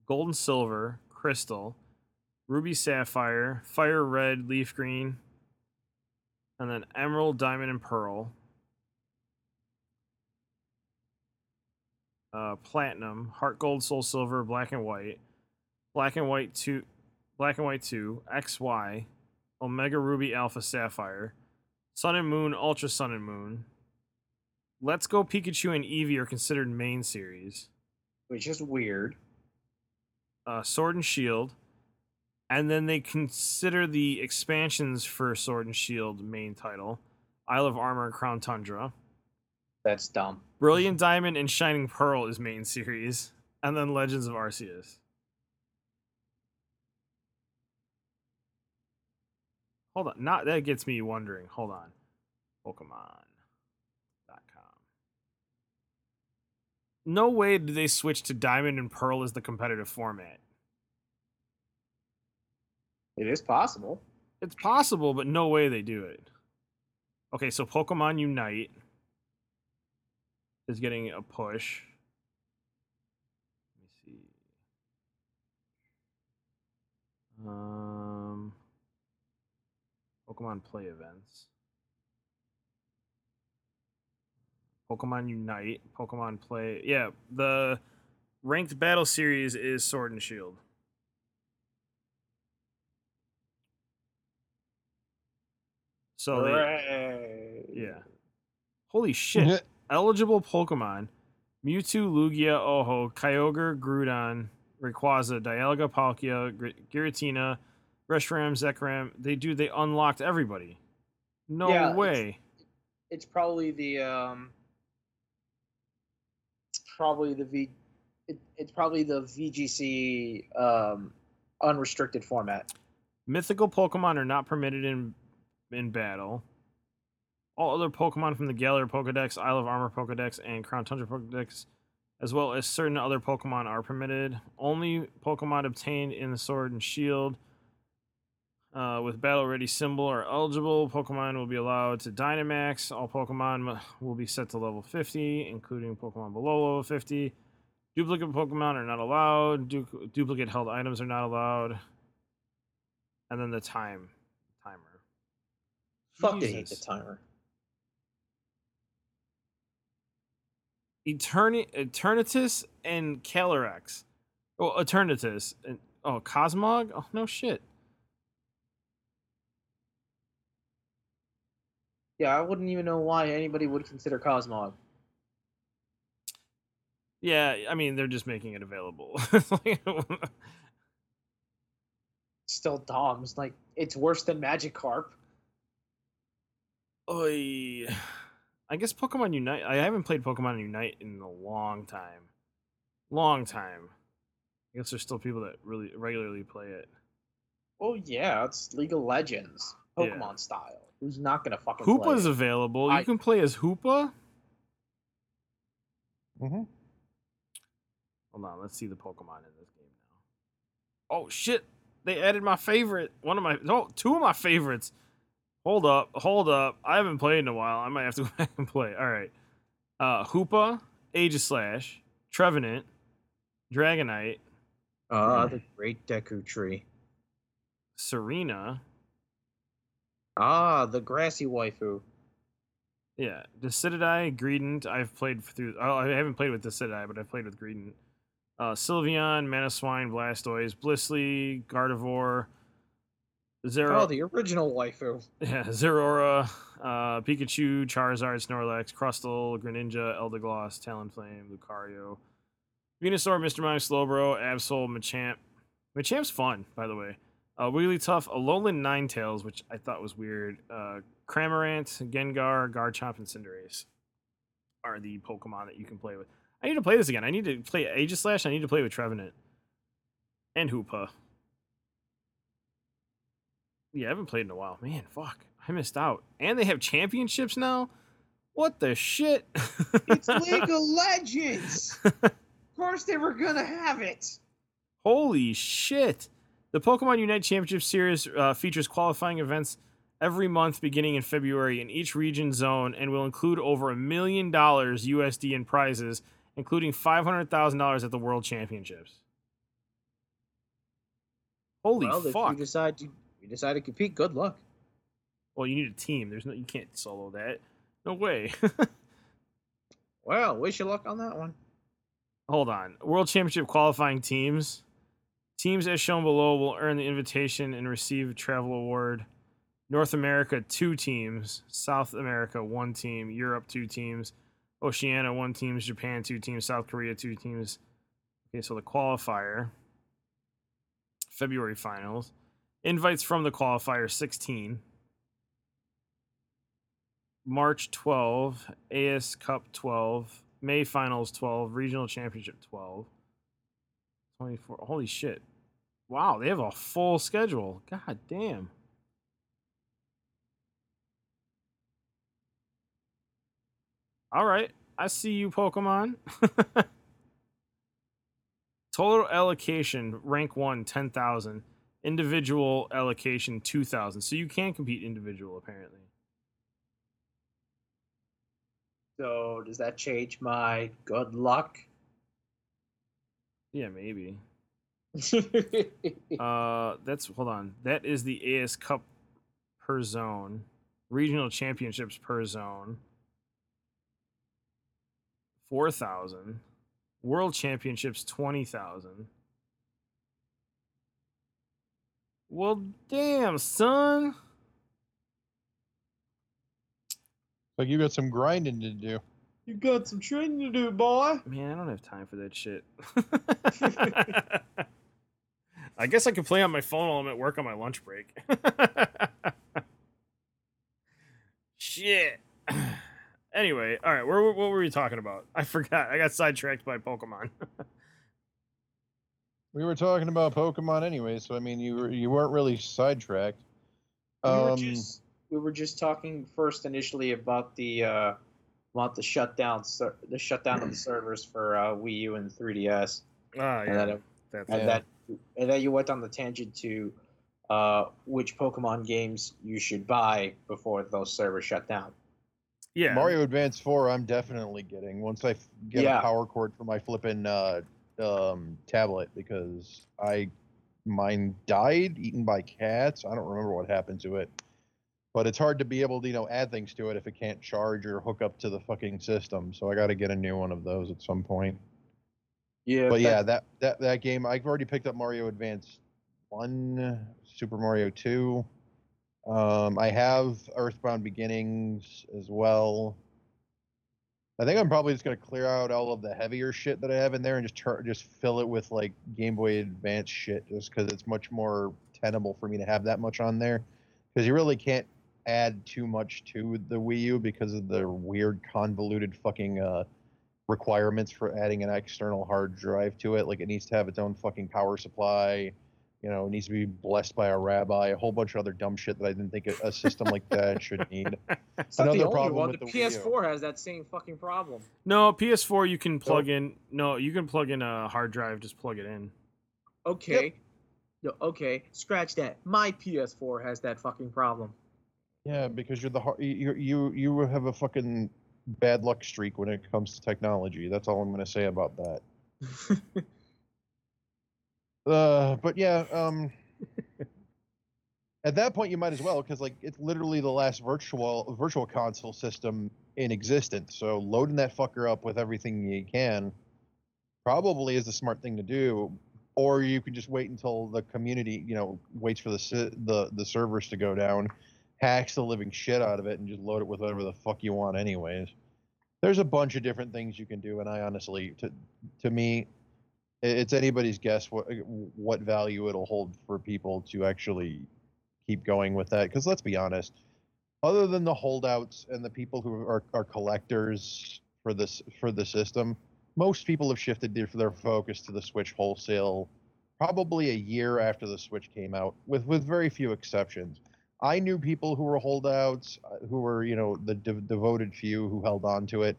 gold and silver, crystal, ruby, sapphire, fire red, leaf green, and then emerald, diamond, and pearl. Uh, platinum, heart gold, soul silver, black and white, black and white two, black and white two, XY, Omega Ruby Alpha Sapphire, Sun and Moon Ultra Sun and Moon. Let's Go Pikachu and Eevee are considered main series. Which is weird. Uh, Sword and Shield. And then they consider the expansions for Sword and Shield main title. Isle of Armor and Crown Tundra. That's dumb. Brilliant Diamond and Shining Pearl is main series. And then Legends of Arceus. Hold on. Not that gets me wondering. Hold on. Pokemon.com. No way did they switch to Diamond and Pearl as the competitive format. It is possible. It's possible, but no way they do it. Okay, so Pokemon Unite is getting a push. Let me see. Um, Pokemon Play events. Pokemon Unite, Pokemon Play. Yeah, the ranked battle series is Sword and Shield. So they, yeah. Holy shit. Eligible Pokemon Mewtwo, Lugia, Ho-Oh, Kyogre, Groudon, Rayquaza, Dialga, Palkia, Giratina, Reshiram, Zekrom. They do, they unlocked everybody. No Yeah, it's- way. It's probably the um. It's probably the V. It, it's probably the VGC um, unrestricted format. Mythical Pokemon are not permitted in in battle. All other Pokemon from the Galar Pokedex, Isle of Armor Pokedex, and Crown Tundra Pokedex, as well as certain other Pokemon, are permitted. Only Pokemon obtained in the Sword and Shield uh, with Battle Ready symbol are eligible. Pokemon will be allowed to Dynamax. All Pokemon will be set to level 50, including Pokemon below level 50. Duplicate Pokemon are not allowed. Du- duplicate held items are not allowed. And then the time timer. Fucking hate the timer. Eterni- Eternatus and Calyrex. Oh, Eternatus and oh Cosmog. Oh no shit. Yeah, I wouldn't even know why anybody would consider Cosmog. Yeah, I mean they're just making it available. Still. It's like it's worse than Magikarp. Oy. I guess Pokemon Unite. I haven't played Pokemon Unite in a long time. Long time. I guess there's still people that really regularly play it. Oh yeah, it's League of Legends, Yeah. Pokemon style. Who's not gonna fucking Hoopa's play? it? available. You can play as Hoopa. hmm Hold on, let's see the Pokemon in this game now. Oh shit! They added my favorite. One of my no, two of my favorites. Hold up, hold up. I haven't played in a while. I might have to go back and play. All right. Uh Hoopa, Aegislash, Trevenant, Dragonite, Ah, the Great Deku Tree. Tsareena, Ah, the grassy waifu. Yeah, Decidueye, Greedent. I've played through. Oh, I haven't played with Decidueye, but I've played with Greedent. Uh, Sylveon, Mamoswine, Blastoise, Blissey, Gardevoir, Zero, Oh, the original waifu. yeah, Zeraora, uh, Pikachu, Charizard, Snorlax, Crustle, Greninja, Eldegoss, Talonflame, Lucario, Venusaur, Mr. Mime, Slowbro, Absol, Machamp. Machamp's fun, by the way. Uh, Wigglytuff, Alolan Ninetales, which I thought was weird. Uh, Cramorant, Gengar, Garchomp, and Cinderace are the Pokemon that you can play with. I need to play this again. I need to play Aegislash. I need to play with Trevenant and Hoopa. Yeah, I haven't played in a while. Man, fuck. I missed out. And they have championships now? What the shit? It's League of Legends. Of course, they were gonna have it. Holy shit. The Pokemon Unite Championship Series uh, features qualifying events every month beginning in February in each region zone and will include over a million dollars USD in prizes, including $500,000 at the World Championships. Holy well, if fuck. you decide to you decide to compete, good luck. Well, you need a team. There's no you can't solo that. No way. Well, wish you luck on that one. Hold on. World Championship qualifying teams. Teams as shown below will earn the invitation and receive a travel award. North America, two teams. South America, one team. Europe, two teams. Oceania, one teams. Japan, two teams. South Korea, two teams. Okay, so the qualifier. February finals. Invites from the qualifier 16. March 12, Aeos Cup 12, May Finals 12, Regional Championship 12. 24. Holy shit. Wow, they have a full schedule. God damn. All right. I see you, Pokemon. Total allocation, rank 1, 10,000 individual allocation 2000 so you can compete individual apparently. So does that change my good luck? Yeah maybe. Uh that's hold on. That is the Aeos cup per zone. Regional championships per zone. 4000 world championships 20000 Well, damn, son. Like you got some grinding to do. you got some training to do, boy. Man, I don't have time for that shit. I guess I can play on my phone while I'm at work on my lunch break. shit. Anyway, all right, where, what were we talking about? I forgot. I got sidetracked by Pokemon. We were talking about Pokemon anyway, so I mean, you were, you weren't really sidetracked. we were Um, just we were just talking first initially about the uh about the shutdown ser- the shutdown of the servers for uh, Wii U and 3DS, ah, and, that, yeah. it- That's and Yeah. that and then you went on the tangent to uh, which Pokemon games you should buy before those servers shut down. yeah. Mario Advance 4, I'm definitely getting once I f- get Yeah. a power cord for my flipping uh, um, tablet because I mine died eaten by cats. I don't remember what happened to it. but it's hard to be able to you know add things to it if it can't charge or hook up to the fucking system. So I got to get a new one of those at some point. Yeah, But yeah, that that that game I've already picked up Mario Advance one, Super Mario two. Um, I have Earthbound Beginnings as well. I think I'm probably just gonna clear out all of the heavier shit that I have in there and just tur- just fill it with like Game Boy Advance shit, just because it's much more tenable for me to have that much on there. Because you really can't add too much to the Wii U because of the weird convoluted fucking uh, requirements for adding an external hard drive to it. Like it needs to have its own fucking power supply. You know, it needs to be blessed by a rabbi. A whole bunch of other dumb shit that I didn't think a, a system like that should need. it's not the another only problem one. with The, the Wii U. PS4 has that same fucking problem. No, PS4 you can plug in. No, you can plug in a hard drive. Just plug it in. Okay. No, okay, scratch that. My PS4 has that fucking problem. Yeah, because you're the har- you you you have a fucking bad luck streak when it comes to technology. That's all I'm gonna say about that. Uh, but yeah, um, at that point you might as well because like it's literally the last virtual virtual console system in existence. So loading that fucker up with everything you can probably is the smart thing to do. Or you can just wait until the community, you know, waits for the the the servers to go down, hacks the living shit out of it, and just load it with whatever the fuck you want, anyways. There's a bunch of different things you can do, and I honestly, to to me, it's anybody's guess what what value it'll hold for people to actually keep going with that. Because let's be honest, other than the holdouts and the people who are, are collectors for this for the system, most people have shifted their, their focus to the Switch wholesale probably a year after the Switch came out, with with very few exceptions. I knew people who were holdouts, uh, who were you know the de- devoted few who held on to it,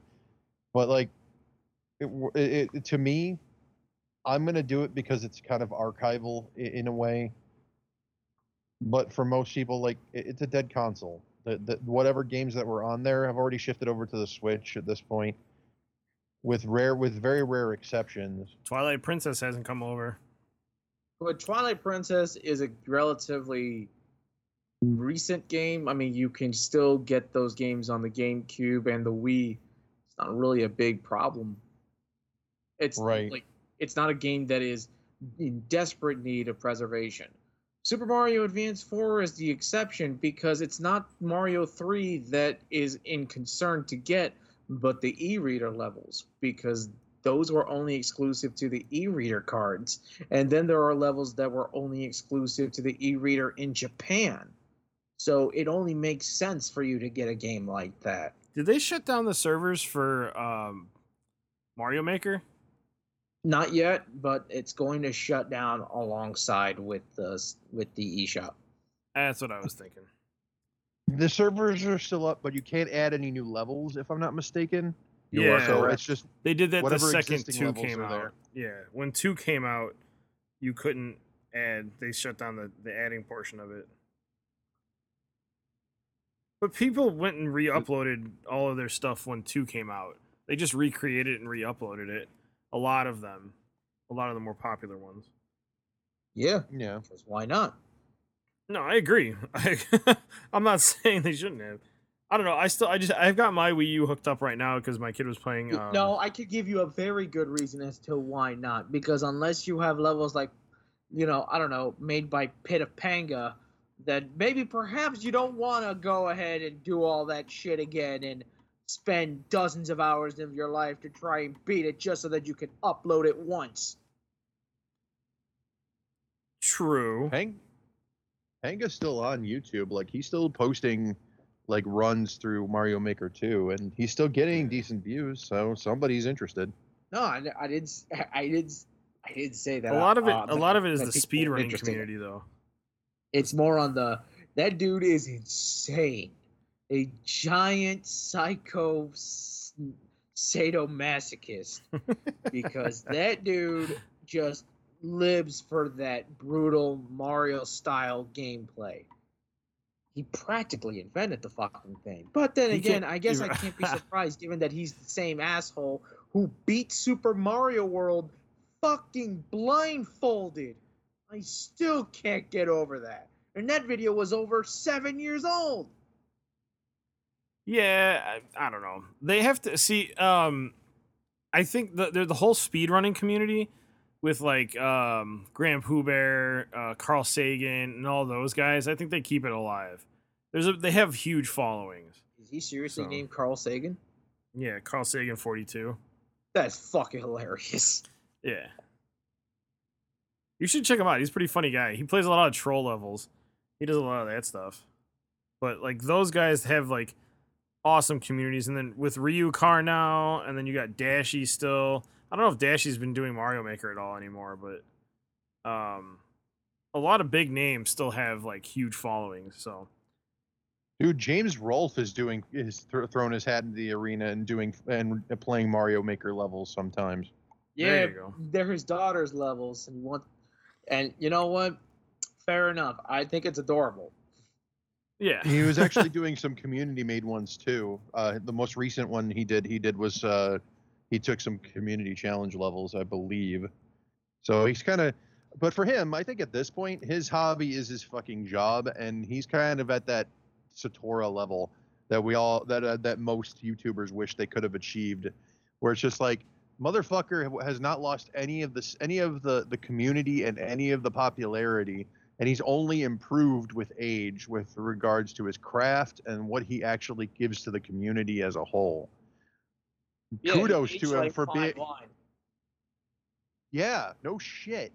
but like it, it, it to me, I'm gonna do it because it's kind of archival in, in a way. But for most people, like it, it's a dead console. The, the, whatever games that were on there have already shifted over to the Switch at this point, with rare, with very rare exceptions. Twilight Princess hasn't come over. But Twilight Princess is a relatively recent game. I mean, you can still get those games on the GameCube and the Wii. It's not really a big problem. It's Right. like it's not a game that is in desperate need of preservation. Super Mario Advance 4 is the exception because it's not Mario 3 that is in concern to get, but the e-reader levels because those were only exclusive to the e-reader cards. And then there are levels that were only exclusive to the e-reader in Japan. So it only makes sense for you to get a game like that. Did they shut down the servers for um, Mario Maker? Not yet, but it's going to shut down alongside with the with the eShop. That's what I was thinking. The servers are still up, but you can't add any new levels, if I'm not mistaken. You are Yeah. So it's just They did that the Whatever second two came out. there. Yeah, when two came out, you couldn't add. They shut down the the adding portion of it. But people went and re-uploaded all of their stuff when two came out. They just recreated it and re-uploaded it. A lot of them, a lot of the more popular ones. Yeah, yeah. because why not? No, I agree. I, I'm not saying they shouldn't have. I don't know. I still, I just, I've got my Wii U hooked up right now because my kid was playing. Um, no, I could give you a very good reason as to why not. Because unless you have levels like, you know, I don't know, made by Pit of Panga, that maybe perhaps you don't want to go ahead and do all that shit again and spend dozens of hours of your life to try and beat it just so that you can upload it once. True. Hang Hanga's still on YouTube. Like he's still posting like runs through Mario Maker 2 and he's still getting decent views, so somebody's interested. No, I, I didn't. s- I didn't. s- I didn't say that. A lot of it, uh, a lot of it is the people speed are running interested in. community, though. It's more on the that dude is insane. A giant psycho sadomasochist because that dude just lives for that brutal Mario style gameplay. He practically invented the fucking thing. But then He again, I guess I can't be surprised given that he's the same asshole who beat Super Mario World fucking blindfolded. I still can't get over that. And that video was over seven years old. Yeah, I, I don't know. They have to see. Um, I think the the, the whole speedrunning community with like um GrandPOOBear, uh, Carl Sagan, and all those guys. I think they keep it alive. There's a they have huge followings. Is he seriously So- named Carl Sagan? Yeah, Carl Sagan, forty two. That's fucking hilarious. Yeah. You should check him out. He's a pretty funny guy. He plays a lot of troll levels. He does a lot of that stuff. But like those guys have like awesome communities. And then with Ryukahr now, and then you got Dashy still. I don't know if Dashy's been doing Mario Maker at all anymore, but um a lot of big names still have like huge followings. So Dude, James Rolfe is doing is th- throwing his hat in the arena and doing and playing Mario Maker levels sometimes. There Yeah, you go. they're his daughter's levels, and want, and you know what? Fair enough. I think it's adorable. Yeah. He was actually doing some community made ones too. Uh, the most recent one he did he did was uh, he took some community challenge levels, I believe. So he's kind of, but for him, I think at this point his hobby is his fucking job, and he's kind of at that Satora level that we all that uh, that most YouTubers wish they could have achieved, where it's just like motherfucker has not lost any of this any of the the community and any of the popularity and he's only improved with age with regards to his craft and what he actually gives to the community as a whole. Yeah, Kudos to him like for being yeah, no shit.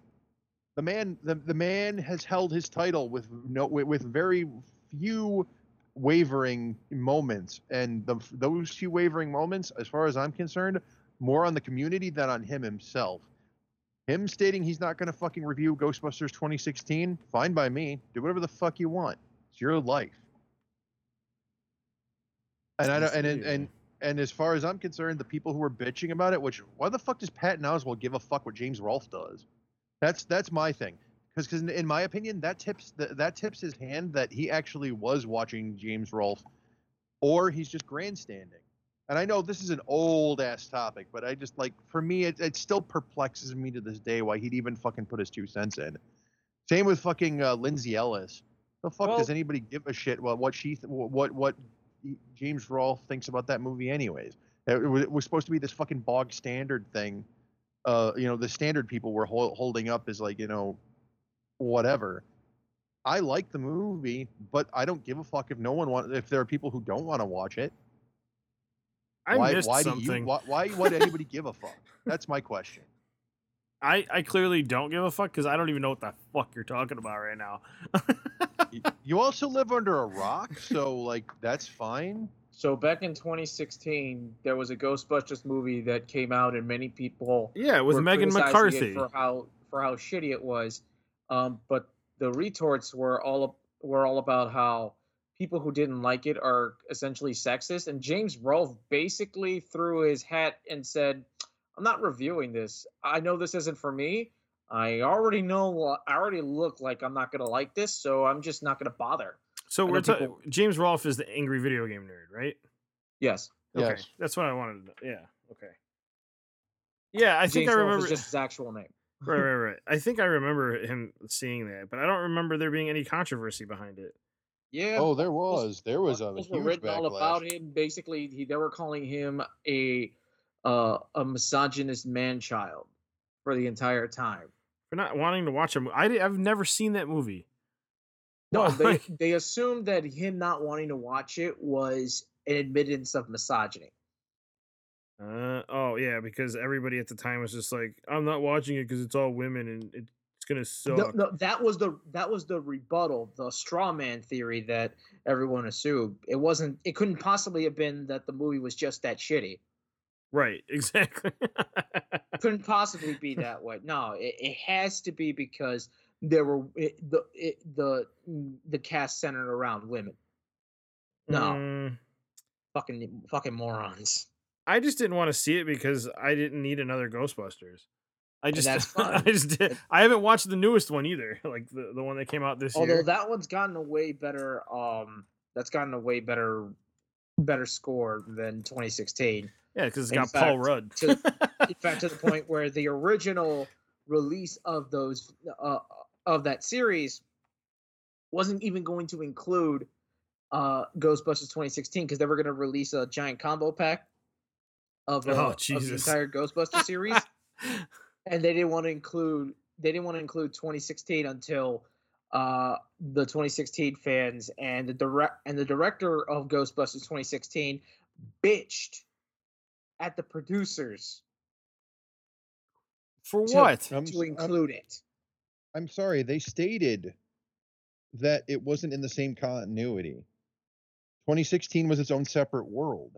The man the, the man has held his title with no with, with very few wavering moments and the those few wavering moments as far as I'm concerned more on the community than on him himself. Him stating he's not going to fucking review Ghostbusters 2016, fine by me. Do whatever the fuck you want. It's your life. And I don't, and, and and and as far as I'm concerned, the people who are bitching about it, which why the fuck does Patton Oswalt give a fuck what James Rolfe does? That's that's my thing. Because because in my opinion, that tips that, that tips his hand that he actually was watching James Rolfe, or he's just grandstanding. And I know this is an old ass topic, but I just like for me, it, it still perplexes me to this day why he'd even fucking put his two cents in. Same with fucking uh, Lindsay Ellis. The fuck Well- does anybody give a shit what what she th- what what James Rolfe thinks about that movie anyways? It was, it was supposed to be this fucking bog standard thing. Uh, you know, the standard people were hol- holding up as like you know, whatever. I like the movie, but I don't give a fuck if no one want if there are people who don't want to watch it. I why missed why something. do you why, why would anybody give a fuck? That's my question. I, I clearly don't give a fuck because I don't even know what the fuck you're talking about right now. You also live under a rock, so like that's fine. So back in 2016, there was a Ghostbusters movie that came out, and many people yeah, with were Megan McCarthy. for how for how shitty it was. Um, but the retorts were all were all about how people who didn't like it are essentially sexist. And James Rolfe basically threw his hat and said, "I'm not reviewing this. I know this isn't for me. I already know. I already look like I'm not gonna like this, so I'm just not gonna bother." So we're ta- people- James Rolfe is the angry video game nerd, right? Yes, Okay, Yes. that's what I wanted to know. Yeah, okay. Yeah, I think I Rolfe remember. is just his actual name. right, right, right. I think I remember him seeing that, but I don't remember there being any controversy behind it. Yeah. Oh, there was there was a articles were huge written all about him. Basically, he, they were calling him a uh, a misogynist man child for the entire time. For not wanting to watch him, I, have never seen that movie. No, they they assumed that him not wanting to watch it was an admittance of misogyny. Uh, oh yeah, because everybody at the time was just like, "I'm not watching it because it's all women and it's gonna suck." No, no, that was the that was the rebuttal, the straw man theory that everyone assumed. It wasn't. It couldn't possibly have been that the movie was just that shitty. Right, exactly. Couldn't possibly be that way. No, it, it has to be because there were it, the it, the mm, the cast centered around women. No, Mm, fucking fucking morons. I just didn't want to see it because I didn't need another Ghostbusters. I just, I just did. I haven't watched the newest one either, like the, the one that came out this Although year. Although that one's gotten a way better. Um, that's gotten a way better better score than 2016. yeah, because it's in got Paul Rudd. to- in fact, to the point where the original release of those uh, of that series wasn't even going to include uh, Ghostbusters 2016 because they were going to release a giant combo pack of, uh, Oh, of the entire Ghostbuster series, and they didn't want to include they didn't want to include 2016 until uh, the 2016 fans and the direct and the director of Ghostbusters 2016 bitched at the producers For To- what? I'm, to s- I'm- include it. I'm sorry, they stated that it wasn't in the same continuity. 2016 was its own separate world.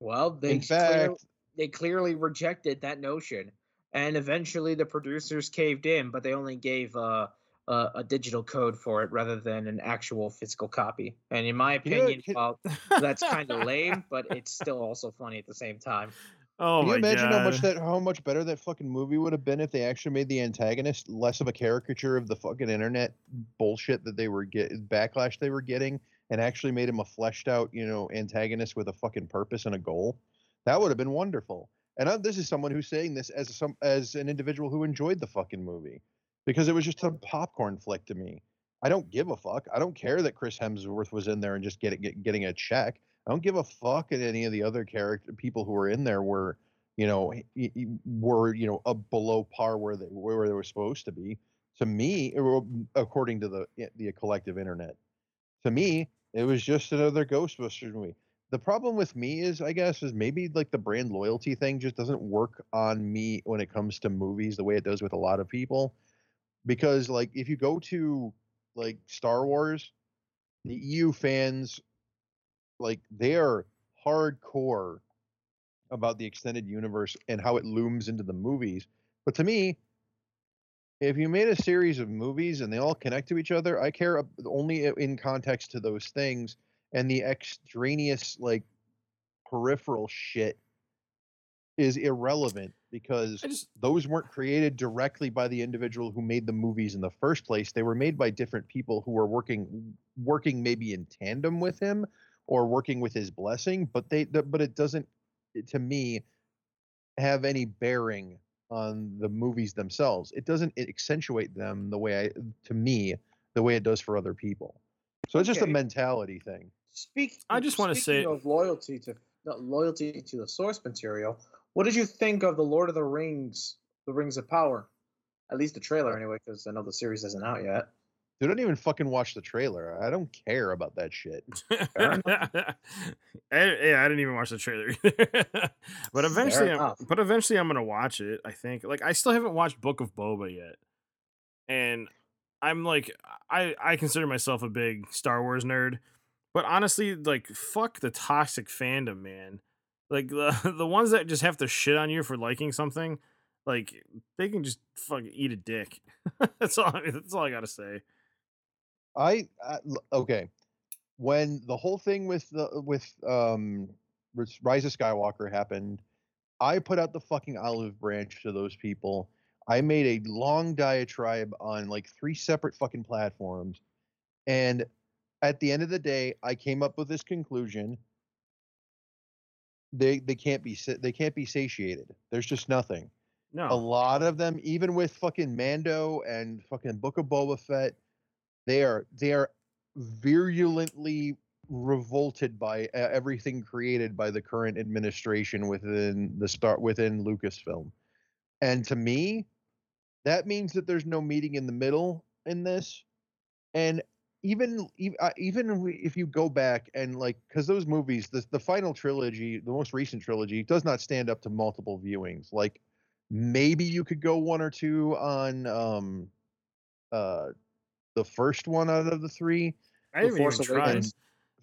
Well, they in clear- fact, they clearly rejected that notion, and eventually the producers caved in, but they only gave uh, a, a digital code for it rather than an actual physical copy. And in my You know, opinion, can- well, that's kind of lame, but it's still also funny at the same time. oh Can you my imagine god. how much that how much better that fucking movie would have been if they actually made the antagonist less of a caricature of the fucking internet bullshit that they were get backlash they were getting and actually made him a fleshed out, you know, antagonist with a fucking purpose and a goal? That would have been wonderful. And I, this is someone who's saying this as some as an individual who enjoyed the fucking movie because it was just a mm. popcorn flick to me. I don't give a fuck. I don't care that Chris Hemsworth was in there and just get, get getting a check. I don't give a fuck that any of the other character people who were in there were, you know, were you know up below par where they where they were supposed to be. To me, or according to the eh, the collective internet, to me, it was just another Ghostbusters movie. The problem with me is, I guess, is maybe like the brand loyalty thing just doesn't work on me when it comes to movies the way it does with a lot of people. Because like if you go to like Star Wars, the EU fans, like they are hardcore about the extended universe and how it looms into the movies. But to me, if you made a series of movies and they all connect to each other, I care only in context to those things and the extraneous like peripheral shit is irrelevant because just those weren't created directly by the individual who made the movies in the first place. They were made by different people who were working working maybe in tandem with him or working with his blessing, but they th- but it doesn't to me have any bearing on the movies themselves. It doesn't accentuate them the way I to me the way it does for other people. So it's just a mentality thing. Speak. I just wanna say- of loyalty to no, loyalty to the source material. What did you think of the Lord of the Rings, the Rings of Power? At least the trailer, anyway, because I know the series isn't out yet. They don't even fucking watch the trailer. I don't care about that shit. I, yeah, I didn't even watch the trailer either. but eventually, I'm, but eventually, I'm gonna watch it. I think. Like, I still haven't watched Book of Boba yet, and I'm like, I I consider myself a big Star Wars nerd, but honestly, like, fuck the toxic fandom, man. Like the the ones that just have to shit on you for liking something, like they can just fucking eat a dick. that's all. That's all I gotta say. I, okay. When the whole thing with the with um Rise of Skywalker happened, I put out the fucking olive branch to those people. I made a long diatribe on like three separate fucking platforms, and at the end of the day, I came up with this conclusion. They they can't be they can't be satiated. There's just nothing No. a lot of them, even with fucking Mando and fucking Book of Boba Fett, they are they are virulently revolted by everything created by the current administration within the start within Lucasfilm. And to me, that means that there's no meeting in the middle in this. And even uh, even if you go back and like because those movies, the the final trilogy, the most recent trilogy, does not stand up to multiple viewings. Like maybe you could go one or two on um uh the first one out of the three I The haven't even Force tried. Awakens.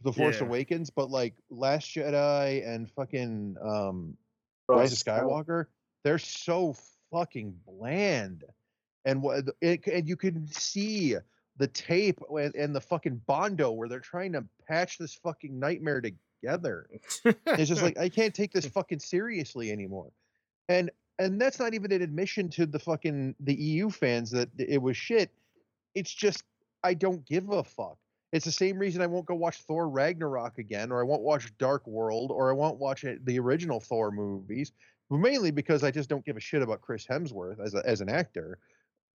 the force Yeah. awakens but like last jedi and fucking um rise of skywalker they're so fucking bland and what and you can see the tape and, and the fucking bondo where they're trying to patch this fucking nightmare together it's just like I can't take this fucking seriously anymore. And and that's not even an admission to the fucking the EU fans that it was shit. It's just I don't give a fuck. It's the same reason I won't go watch Thor Ragnarok again, or I won't watch Dark World, or I won't watch the original Thor movies, mainly because I just don't give a shit about Chris Hemsworth as a, as an actor.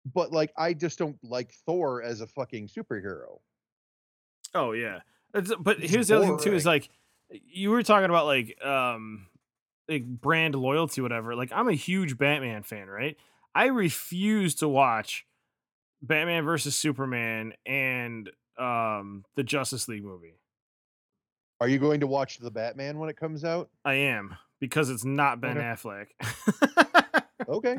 But like, I just don't like Thor as a fucking superhero. Oh yeah. It's, but It's here's the other thing too: is like you were talking about like um like brand loyalty, whatever. Like I'm a huge Batman fan, right? I refuse to watch Batman versus Superman and um the Justice League movie. Are you going to watch the Batman when it comes out? I am because it's not Ben Okay. Affleck. Okay,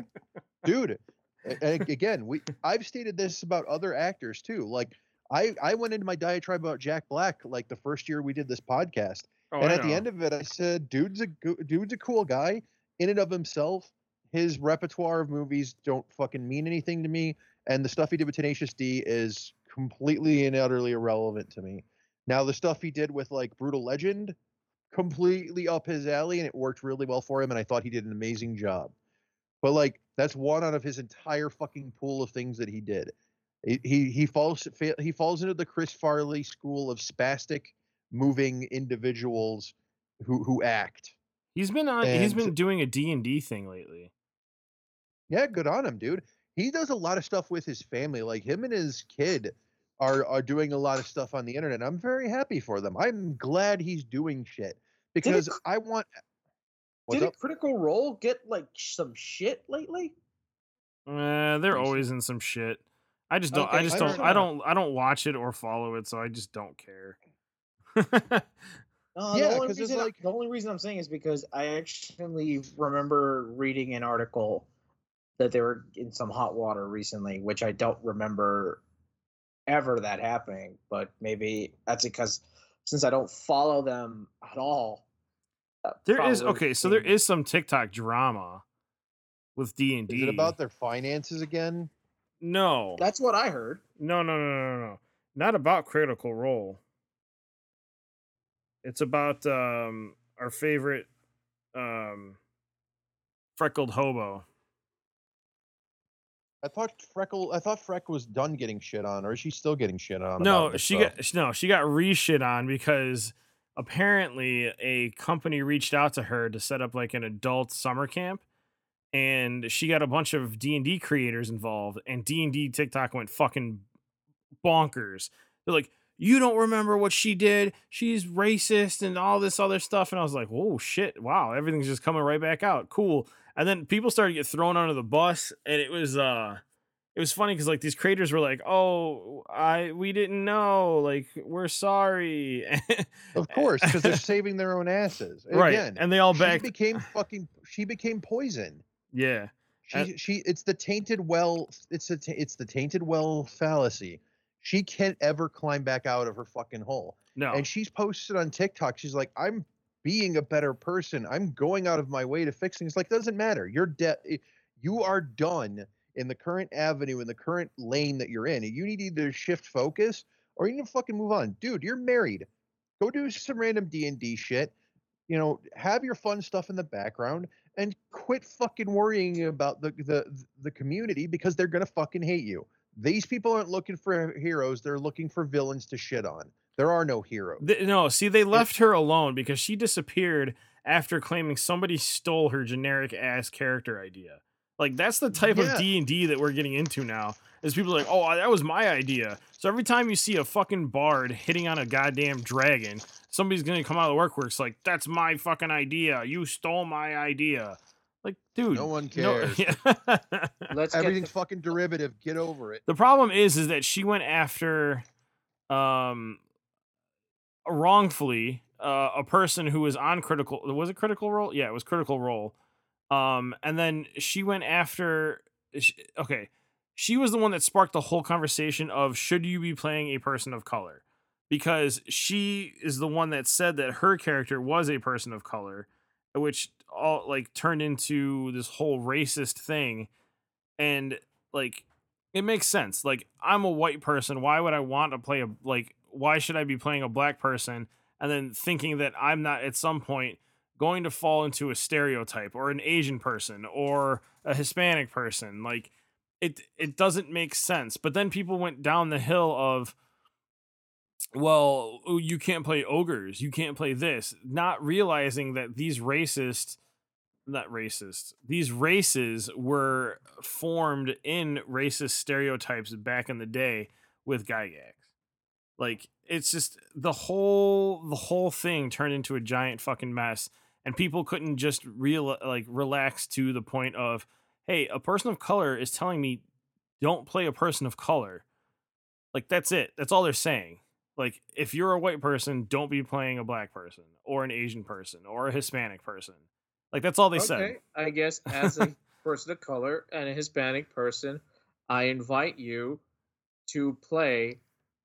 dude. And again, we I've stated this about other actors too. Like I I went into my diatribe about Jack Black like the first year we did this podcast, Oh, and I at the end of it, I said, "Dude's a dude's a cool guy in and of himself. His repertoire of movies don't fucking mean anything to me, and the stuff he did with Tenacious D is completely and utterly irrelevant to me. Now, the stuff he did with like Brutal Legend, completely up his alley, and it worked really well for him, and I thought he did an amazing job. But like, that's one out of his entire fucking pool of things that he did. He he, he falls he falls into the Chris Farley school of spastic moving individuals who who act. he's been on. he's and- been doing a D and D thing lately. Yeah, good on him, dude. He does a lot of stuff with his family. Like him and his kid are are doing a lot of stuff on the internet. I'm very happy for them. I'm glad he's doing shit because I want. What's Did up? a Critical Role get like some shit lately? Uh, they're always in some shit. I just don't. I just I don't. I don't. I don't watch it or follow it, so I just don't care. Uh, Yeah, the, only 'cause it's reason, like- the only reason I'm saying is because I actually remember reading an article that they were in some hot water recently, which I don't remember ever that happening. But maybe that's because since I don't follow them at all, there is okay. So there is some TikTok drama with D and D. Is it about their finances again? No, That's what I heard. no, no, no, no, no. Not about Critical Role. It's about um our favorite um freckled hobo. I thought Freckle. I thought Freck was done getting shit on, or is she still getting shit on? No, she stuff? got no, she got re-shit on because apparently a company reached out to her to set up like an adult summer camp and she got a bunch of D&D creators involved and D&D TikTok went fucking bonkers. They're like, "You don't remember what she did? She's racist and all this other stuff." And I was like, "Whoa, shit. Wow, everything's just coming right back out. Cool." And then people started to get thrown under the bus and it was uh it was funny because like these creators were like, "Oh, I we didn't know. Like, we're sorry." Of course, because they're saving their own asses. And right, Again, and they all she became fucking. She became poison. yeah, uh, She And- she it's the tainted well it's the it's the tainted well fallacy. She can't ever climb back out of her fucking hole. no, And she's posted on TikTok. She's like, I'm being a better person. I'm going out of my way to fix things. Like, doesn't matter. You're dead. Eh, you are done in the current avenue in the current lane that you're in. You need to either shift focus or you need to fucking move on, dude. You're married. Go do some random D and D shit. You know, have your fun stuff in the background and quit fucking worrying about the the the community because they're gonna fucking hate you. These people aren't looking for heroes; they're looking for villains to shit on. There are no heroes. Th- no. See, they left her alone because she disappeared after claiming somebody stole her generic ass character idea. Like that's the type of D and D that we're getting into now. Is people are like, oh, that was my idea. So every time you see a fucking bard hitting on a goddamn dragon, somebody's gonna come out of the workworks like, that's my fucking idea. You stole my idea. Like, dude, No one no- cares. yeah. Let's get Everything's the- fucking derivative. Get over it. The problem is, is that she went after, um, wrongfully, uh, a person who was on critical. Was it critical role? Yeah, it was critical role. Um, and then she went after. Okay, she was the one that sparked the whole conversation of should you be playing a person of color, because she is the one that said that her character was a person of color, which all like turned into this whole racist thing, and like it makes sense. Like I'm a white person, why would I want to play a like why should I be playing a black person and then thinking that I'm not at some point going to fall into a stereotype or an Asian person or a Hispanic person. Like it it doesn't make sense. But then people went down the hill of well, you can't play ogres, you can't play this, not realizing that these racist not racist. These races were formed in racist stereotypes back in the day with Gygax. Like it's just the whole the whole thing turned into a giant fucking mess and people couldn't just real like relax to the point of hey, a person of color is telling me don't play a person of color. Like that's it. That's all they're saying. Like if you're a white person, don't be playing a black person or an Asian person or a Hispanic person. Like that's all they said. Okay, I guess as a person of color and a Hispanic person, I invite you to play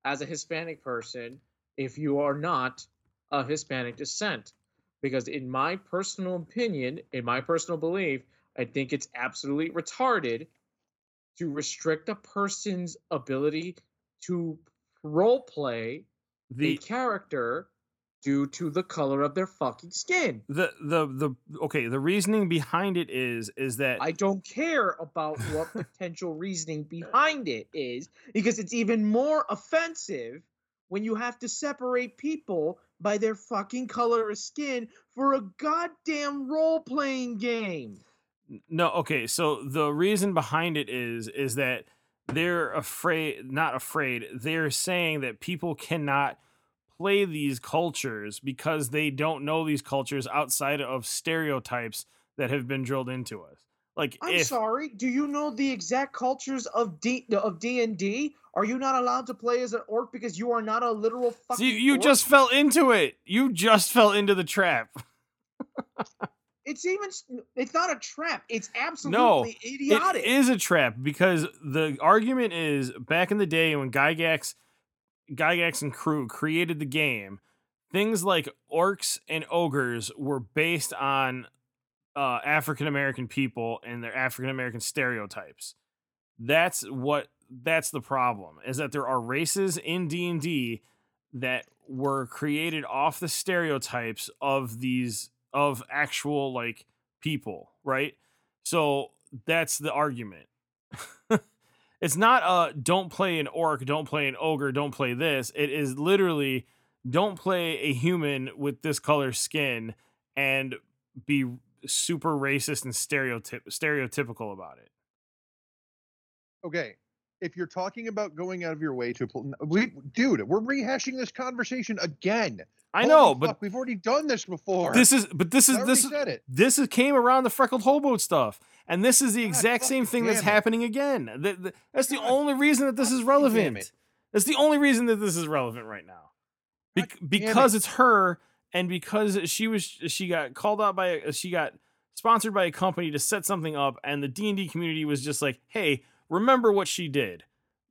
as a Hispanic person if you are not of Hispanic descent. Because, in my personal opinion, in my personal belief, I think it's absolutely retarded to restrict a person's ability to role play a The character due to the color of their fucking skin. the the the okay, the reasoning behind it is is that I don't care about what potential reasoning behind it is because it's even more offensive when you have to separate people by their fucking color of skin for a goddamn role playing game. No, okay. So the reason behind it is is that they're afraid, not afraid. They're saying that people cannot play these cultures because they don't know these cultures outside of stereotypes that have been drilled into us. Like I'm if sorry, do you know the exact cultures of D of D and D? Are you not allowed to play as an orc because you are not a literal fucking See, you orc? just fell into it. You just fell into the trap. It's even it's not a trap. It's absolutely idiotic. It is a trap because the argument is back in the day when Gygax, Gygax and crew created the game, things like orcs and ogres were based on uh, African American people and their African American stereotypes. That's what that's the problem is that there are races in D&D that were created off the stereotypes of these of actual like people, right? So that's the argument. it's not a don't play an orc, don't play an ogre, don't play this. It is literally don't play a human with this color skin and be super racist and stereotyp- stereotypical about it. Okay. If you're talking about going out of your way to, pl- we, dude, we're rehashing this conversation again. I Holy know, but we've already done this before. this is but this is this is said it. this is, came around the freckled hobo stuff and this is the God exact same thing that's it. happening again Th- th- that's the only reason that this is relevant that's the only reason that this is relevant right now God damn because it. it's her and because she was she got called out by a, she got sponsored by a company to set something up and the d&d community was just like hey remember what she did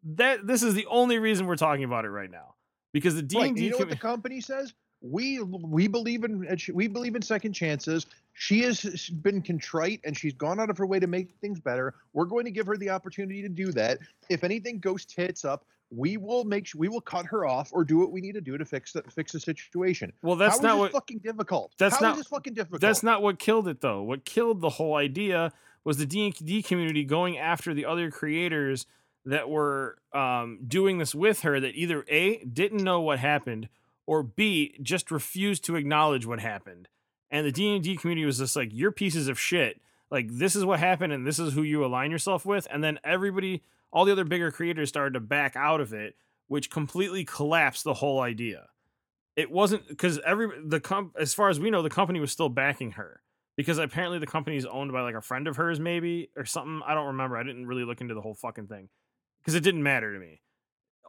that this is the only reason we're talking about it right now because the d&d Right, you know what the company says? We we believe in we believe in second chances. She has been contrite and she's gone out of her way to make things better. We're going to give her the opportunity to do that. If anything goes tits up, we will make sure we will cut her off or do what we need to do to fix the fix the situation. well that's How not what fucking difficult. that's How not- fucking difficult. That's not what killed it though. What killed the whole idea was the D&D community going after the other creators that were um, doing this with her that either A didn't know what happened or B just refused to acknowledge what happened. And the D&D community was just like you're pieces of shit. Like this is what happened and this is who you align yourself with and then everybody all the other bigger creators started to back out of it which completely collapsed the whole idea. It wasn't because every the comp as far as we know the company was still backing her because apparently the company is owned by like a friend of hers maybe or something i don't remember i didn't really look into the whole fucking thing because it didn't matter to me.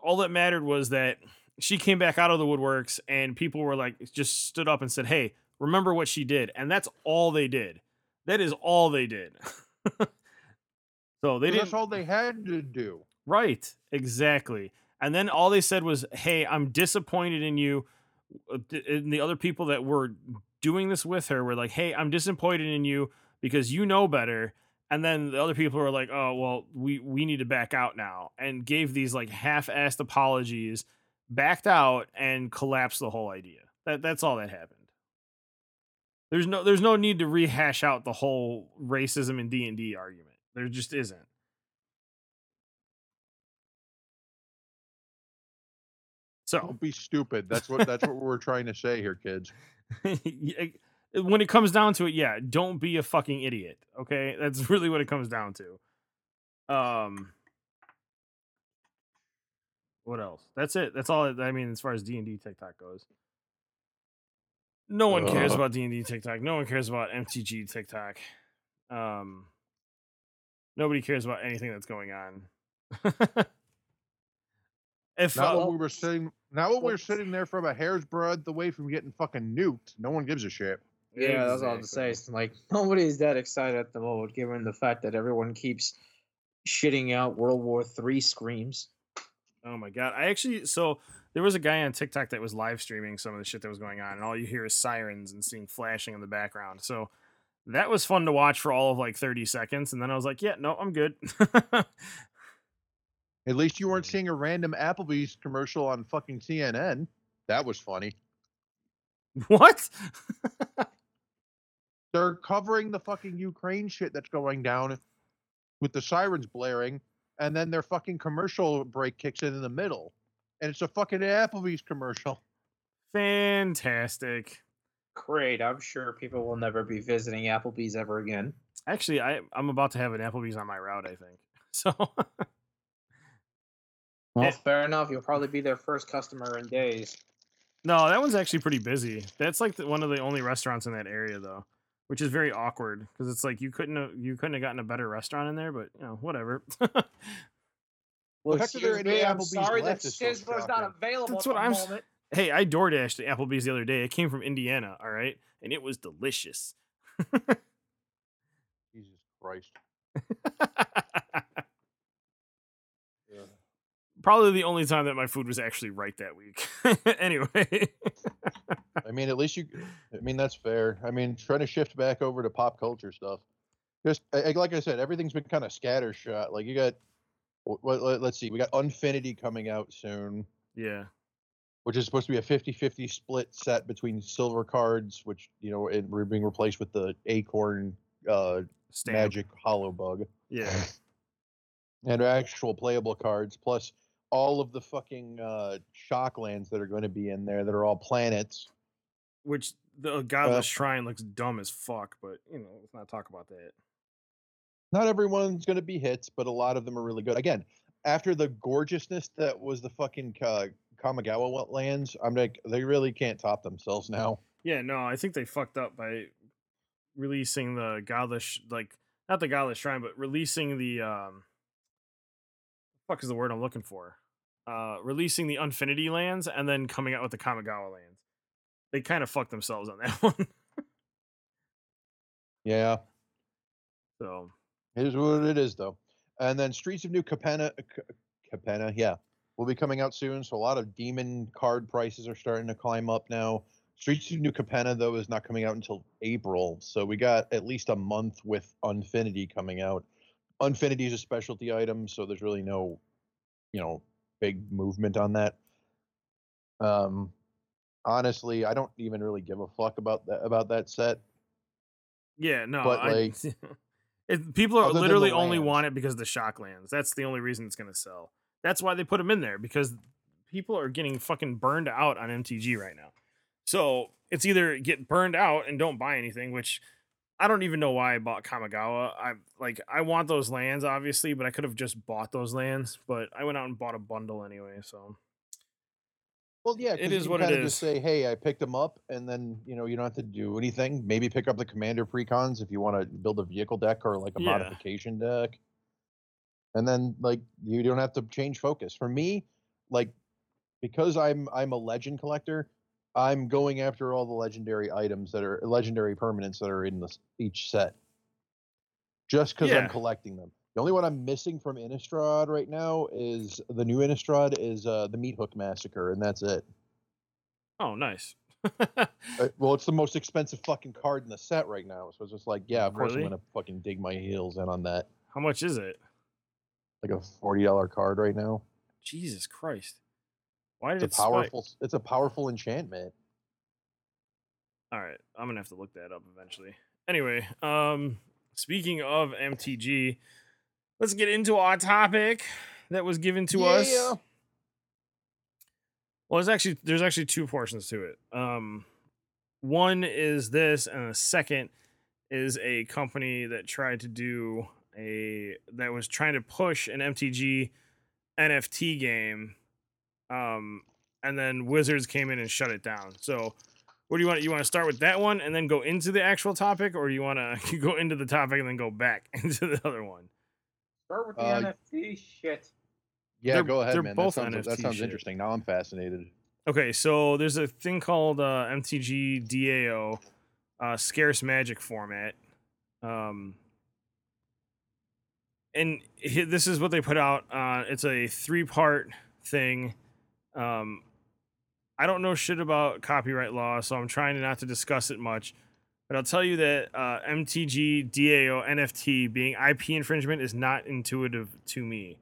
All that mattered was that she came back out of the woodworks and people were like just stood up and said hey remember what she did and that's all they did. That is all they did so they didn't that's all they had to do. Right, exactly. And then all they said was, "Hey, I'm disappointed in you." Uh, And the other people that were doing this with her were like, "Hey, I'm disappointed in you because you know better." And then the other people were like, "Oh, well, we we need to back out now," and gave these like half-assed apologies, backed out, and collapsed the whole idea. That that's all that happened. There's no there's no need to rehash out the whole racism and D and D argument. There just isn't. So Don't be stupid. That's what that's what we're trying to say here, kids. When it comes down to it, yeah, don't be a fucking idiot. Okay, that's really what it comes down to. Um, What else? That's it. That's all. I mean, as far as D and D TikTok goes, no one cares Uh. about D and D TikTok. No one cares about MTG TikTok. Um, nobody cares about anything that's going on. if Not uh, when we were sitting. Not when we were sitting there from a hair's breadth away from getting fucking nuked. No one gives a shit. Yeah, that's all I was to say. Exactly. It's like nobody's that excited at the moment, given the fact that everyone keeps shitting out World War Three screams. Oh my god! I actually so there was a guy on TikTok that was live streaming some of the shit that was going on, and all you hear is sirens and seeing flashing in the background. So that was fun to watch for all of like thirty seconds, and then I was like, "Yeah, no, I'm good." At least you weren't seeing a random Applebee's commercial on fucking CNN. That was funny. what? They're covering the fucking Ukraine shit that's going down with the sirens blaring, and then their fucking commercial break kicks in in the middle, and it's a fucking Applebee's commercial. Fantastic. Great. I'm sure people will never be visiting Applebee's ever again. Actually, I I'm about to have an Applebee's on my route. I think so. Well, fair enough. You'll probably be their first customer in days. no, that one's actually pretty busy. That's like the, one of the only restaurants in that area though, which is very awkward because it's like you couldn't have, you couldn't have gotten a better restaurant in there, but you know whatever. Well, heck are there excuse any me, I'm Applebee's sorry that left is so Sizzler's not available That's at what the I'm s- moment. Hey, I door dashed the Applebee's the other day. It came from Indiana, all right, and it was delicious. Jesus Christ. yeah. Probably the only time that my food was actually right that week. anyway, I mean, at least you. I mean, that's fair. I mean, trying to shift back over to pop culture stuff. Just like I said, everything's been kind of scattershot. Like you got, let, let's see, we got Unfinity coming out soon, yeah, which is supposed to be a 50-50 split set between silver cards, which you know, and we're being replaced with the Acorn uh, stamp. Magic Hollow Bug, Yeah, and actual playable cards, plus all of the fucking uh, shocklands that are going to be in there that are all planets. which the godless Well- shrine looks dumb as fuck, but you know, let's not talk about that. not everyone's going to be hits, but a lot of them are really good. Again, after the gorgeousness that was the fucking uh, Kamigawa lands, I'm like, they really can't top themselves now. Yeah, no, I think they fucked up by releasing the godless, like not the godless shrine, but releasing the um, fuck is the word I'm looking for? Uh, releasing the Unfinity lands and then coming out with the Kamigawa lands. They kind of fucked themselves on that one. Yeah, so it is what it is, though. And then Streets of New Capenna, Capenna, yeah, will be coming out soon. So a lot of demon card prices are starting to climb up now. Streets of New Capenna, though, is not coming out until April. So we got at least a month with Unfinity coming out. Unfinity is a specialty item, so there's really no, you know, big movement on that. Um, honestly, I don't even really give a fuck about that about that set. yeah, no, But, I, like, it, people are other than the literally only want it because of the shock lands. That's the only reason it's gonna sell. That's why they put them in there because people are getting fucking burned out on MTG right now. So it's either get burned out and don't buy anything, which I don't even know why I bought Kamigawa. I like I want those lands obviously, but I could have just bought those lands. But I went out and bought a bundle anyway. So Well, yeah, It is what it of just say, "Hey, I picked them up," and then you know you don't have to do anything. Maybe pick up the commander precons if you want to build a vehicle deck or like a Yeah. modification deck, and then like you don't have to change focus. For me, like because I'm I'm a legend collector, I'm going after all the legendary items that are legendary permanents that are in this each set, just because Yeah. I'm collecting them. The only one I'm missing from Innistrad right now is the new Innistrad is uh, the Meat Hook Massacre, and that's it. oh, nice. Uh, well, it's the most expensive fucking card in the set right now, so it's just like, yeah, of course Really? I'm gonna fucking dig my heels in on that. How much is it? Like a forty dollar card right now. Jesus Christ! Why did It's a it spike? powerful. It's a powerful enchantment. All right, I'm gonna have to look that up eventually. Anyway, um, speaking of MTG, let's get into our topic that was given to us. Yeah. Well, there's actually there's actually two portions to it. Um, one is this, and the second is a company that tried to do a that was trying to push an MTG NFT game Um, and then Wizards came in and shut it down. So, what do you want? You want to start with that one and then go into the actual topic, or do you want to go into the topic and then go back into the other one? Start with the Uh, NFT shit. Yeah, They're- go ahead, they're man. both that sounds, that sounds shit. interesting. Now I'm fascinated. Okay, so there's a thing called uh, MTG DAO, uh, scarce magic format. Um, and this is what they put out. Uh, it's a three part thing. Um, I don't know shit about copyright law, so I'm trying not to discuss it much. But I'll tell you that uh, MTG DAO NFT being IP infringement is not intuitive to me.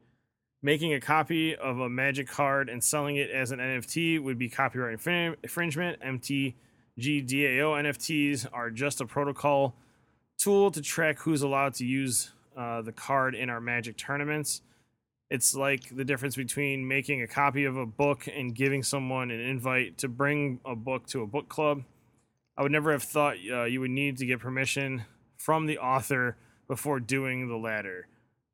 Making a copy of a magic card and selling it as an NFT would be copyright infrin- infringement. MTG DAO NFTs are just a protocol tool to track who's allowed to use uh, the card in our magic tournaments. It's like the difference between making a copy of a book and giving someone an invite to bring a book to a book club. I would never have thought uh, you would need to get permission from the author before doing the latter.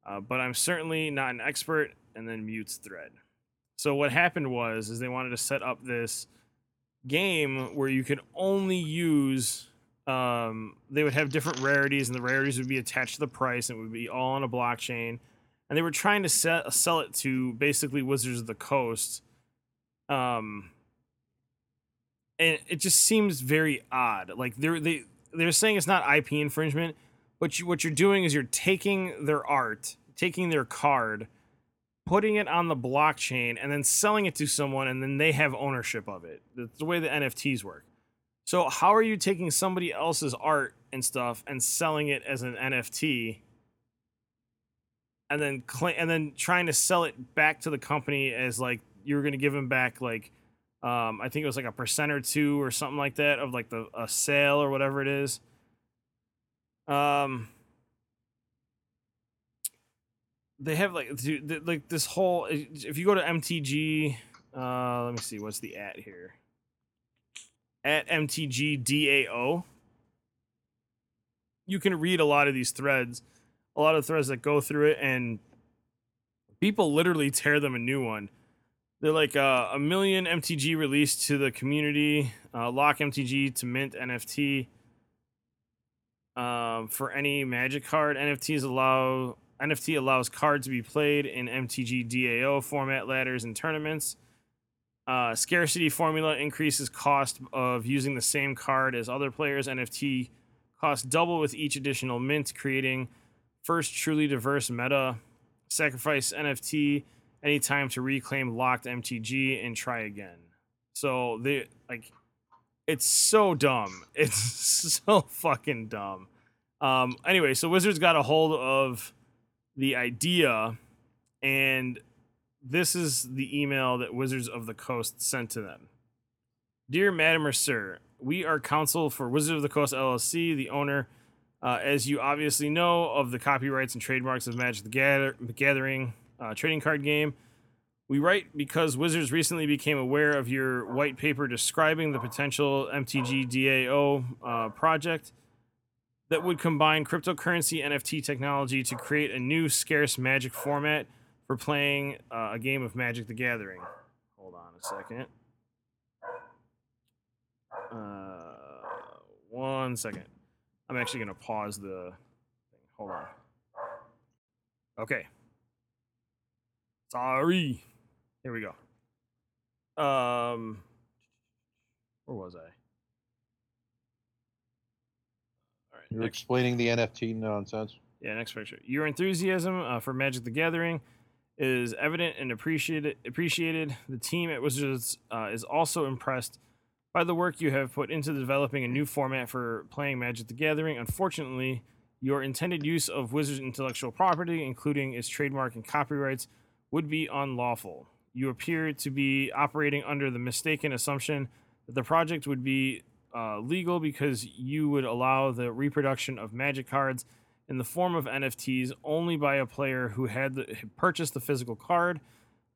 Uh, but I'm certainly not an expert. And then mutes thread. So what happened was is they wanted to set up this game where you could only use. Um, they would have different rarities, and the rarities would be attached to the price, and it would be all on a blockchain. And they were trying to sell, sell it to basically Wizards of the Coast. Um, and it just seems very odd. Like they're they they're saying it's not IP infringement, but you, what you're doing is you're taking their art, taking their card, putting it on the blockchain, and then selling it to someone, and then they have ownership of it. That's the way the NFTs work. So how are you taking somebody else's art and stuff and selling it as an NFT? And then cl- and then trying to sell it back to the company as like you were going to give them back like um, I think it was like a percent or two or something like that of like the a sale or whatever it is. Um, they have like like this whole. If you go to MTG, uh, let me see what's the at here. At MTG DAO, you can read a lot of these threads, a lot of threads that go through it, and people literally tear them a new one. They're like uh, a million MTG released to the community. Uh, lock MTG to mint NFT. Um, for any Magic card, NFTs allow NFT allows cards to be played in MTG DAO format ladders and tournaments. Uh, scarcity formula increases cost of using the same card as other players. NFT costs double with each additional mint, creating first truly diverse meta. Sacrifice NFT anytime to reclaim locked MTG and try again. So they like it's so dumb. It's so fucking dumb. Um anyway, so Wizards got a hold of the idea and this is the email that Wizards of the Coast sent to them. Dear Madam or Sir, we are counsel for Wizards of the Coast LLC, the owner, uh, as you obviously know, of the copyrights and trademarks of Magic the Gather- Gathering uh, trading card game. We write because Wizards recently became aware of your white paper describing the potential MTG DAO uh, project that would combine cryptocurrency NFT technology to create a new scarce magic format for playing uh, a game of Magic the Gathering. Hold on a second. Uh, one second. I'm actually going to pause the thing. Hold on. Okay. Sorry. Here we go. Um, where was I? All right. You're next- explaining the NFT nonsense. yeah, next picture. Your enthusiasm uh, for Magic the Gathering is evident and appreciated. Appreciated. The team at Wizards uh, is also impressed by the work you have put into developing a new format for playing Magic the Gathering. Unfortunately, your intended use of Wizards intellectual property, including its trademark and copyrights, would be unlawful. You appear to be operating under the mistaken assumption that the project would be uh, legal because you would allow the reproduction of Magic cards in the form of NFTs only by a player who had, the, had purchased the physical card,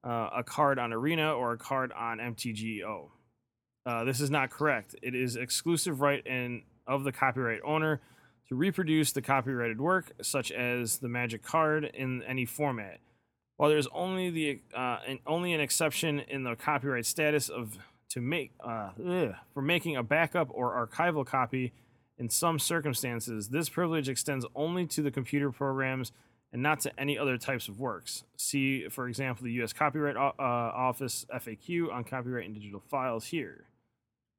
uh, a card on Arena, or a card on MTGO. Uh, this is not correct. It is exclusive right and of the copyright owner to reproduce the copyrighted work, such as the Magic card, in any format. While there's only the uh, an, only an exception in the copyright status of to make uh, ugh, for making a backup or archival copy in some circumstances, this privilege extends only to the computer programs and not to any other types of works. See, for example, the U.S. Copyright O- uh, Office FAQ on copyright and digital files here.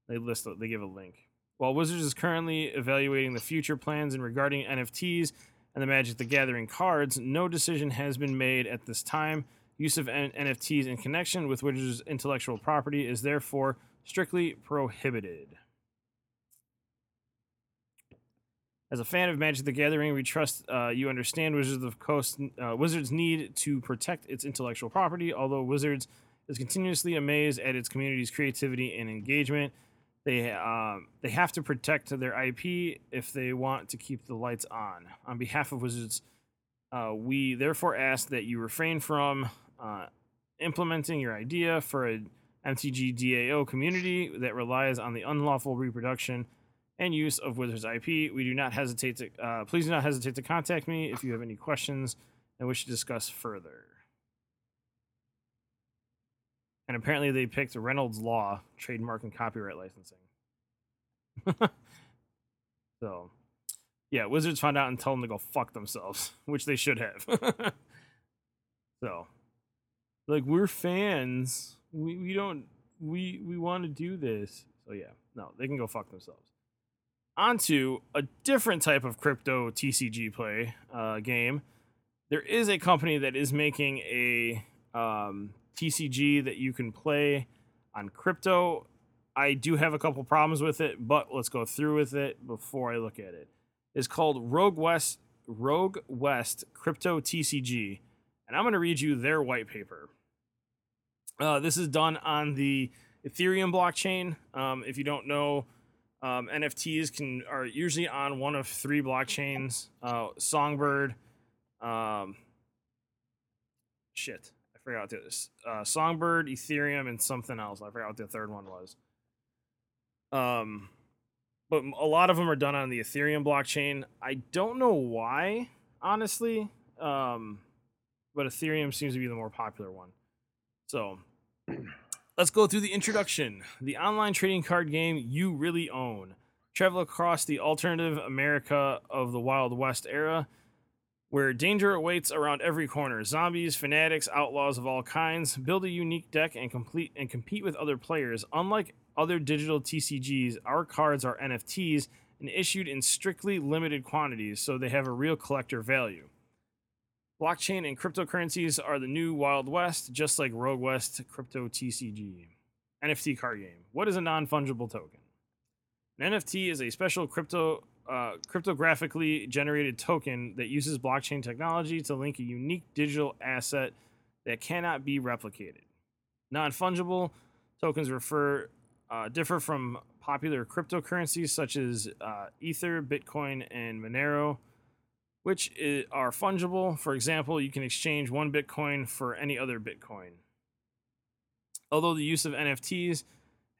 They list, they give a link. While Wizards is currently evaluating the future plans in regarding NFTs and the Magic the Gathering cards, no decision has been made at this time. Use of N- NFTs in connection with Wizards' intellectual property is therefore strictly prohibited. As a fan of Magic the Gathering, we trust uh, you understand Wizards of Coast. Uh, Wizards need to protect its intellectual property. Although Wizards is continuously amazed at its community's creativity and engagement, they um, they have to protect their IP if they want to keep the lights on. On behalf of Wizards, uh, we therefore ask that you refrain from uh, implementing your idea for a MTG DAO community that relies on the unlawful reproduction and use of Wizards IP. We do not hesitate to uh, please do not hesitate to contact me if you have any questions and wish to discuss further. And apparently, they picked Reynolds Law trademark and copyright licensing. so, yeah, Wizards found out and told them to go fuck themselves, which they should have. so, like we're fans, we we don't we we want to do this. So yeah, no, they can go fuck themselves onto a different type of crypto TCG play uh, game. There is a company that is making a um, TCG that you can play on crypto. I do have a couple problems with it, but let's go through with it before I look at it. It's called Rogue West Rogue West Crypto TCG, and I'm going to read you their white paper. Uh, this is done on the Ethereum blockchain. Um, if you don't know, um, NFTs can are usually on one of three blockchains: uh, Songbird, um, shit, I forgot this. Uh, Songbird, Ethereum, and something else. I forgot what the third one was. Um, but a lot of them are done on the Ethereum blockchain. I don't know why, honestly. Um, but Ethereum seems to be the more popular one. So Let's go through the introduction. The online trading card game you really own. Travel across the alternative America of the Wild West era, where danger awaits around every corner. Zombies, fanatics, outlaws of all kinds. Build a unique deck and complete and compete with other players. Unlike other digital TCGs, our cards are NFTs and issued in strictly limited quantities, so they have a real collector value. Blockchain and cryptocurrencies are the new Wild West, just like Rogue West Crypto TCG. NFT card game. What is a non fungible token? An NFT is a special crypto uh, cryptographically generated token that uses blockchain technology to link a unique digital asset that cannot be replicated. Non fungible tokens refer uh, differ from popular cryptocurrencies such as uh, Ether, Bitcoin, and Monero which are fungible. For example, you can exchange one Bitcoin for any other Bitcoin. Although the use of NFTs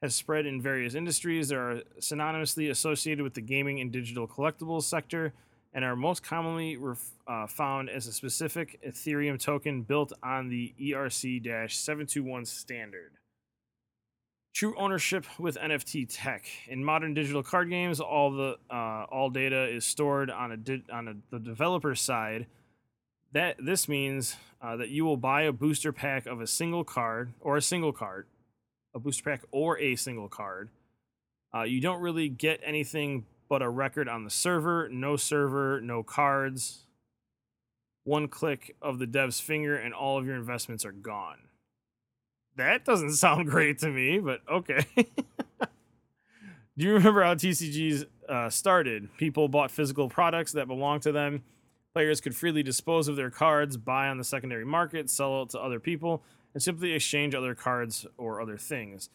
has spread in various industries, they are synonymously associated with the gaming and digital collectibles sector and are most commonly ref- uh, found as a specific Ethereum token built on the ERC 721 standard. True ownership with NFT tech. In modern digital card games, all the uh, all data is stored on a di- on a, the developer side. That this means uh, that you will buy a booster pack of a single card or a single card, a booster pack or a single card. Uh, you don't really get anything but a record on the server. No server, no cards. One click of the dev's finger, and all of your investments are gone that doesn't sound great to me, but okay. Do you remember how TCGs uh, started? People bought physical products that belonged to them. Players could freely dispose of their cards, buy on the secondary market, sell it to other people, and simply exchange other cards or other things.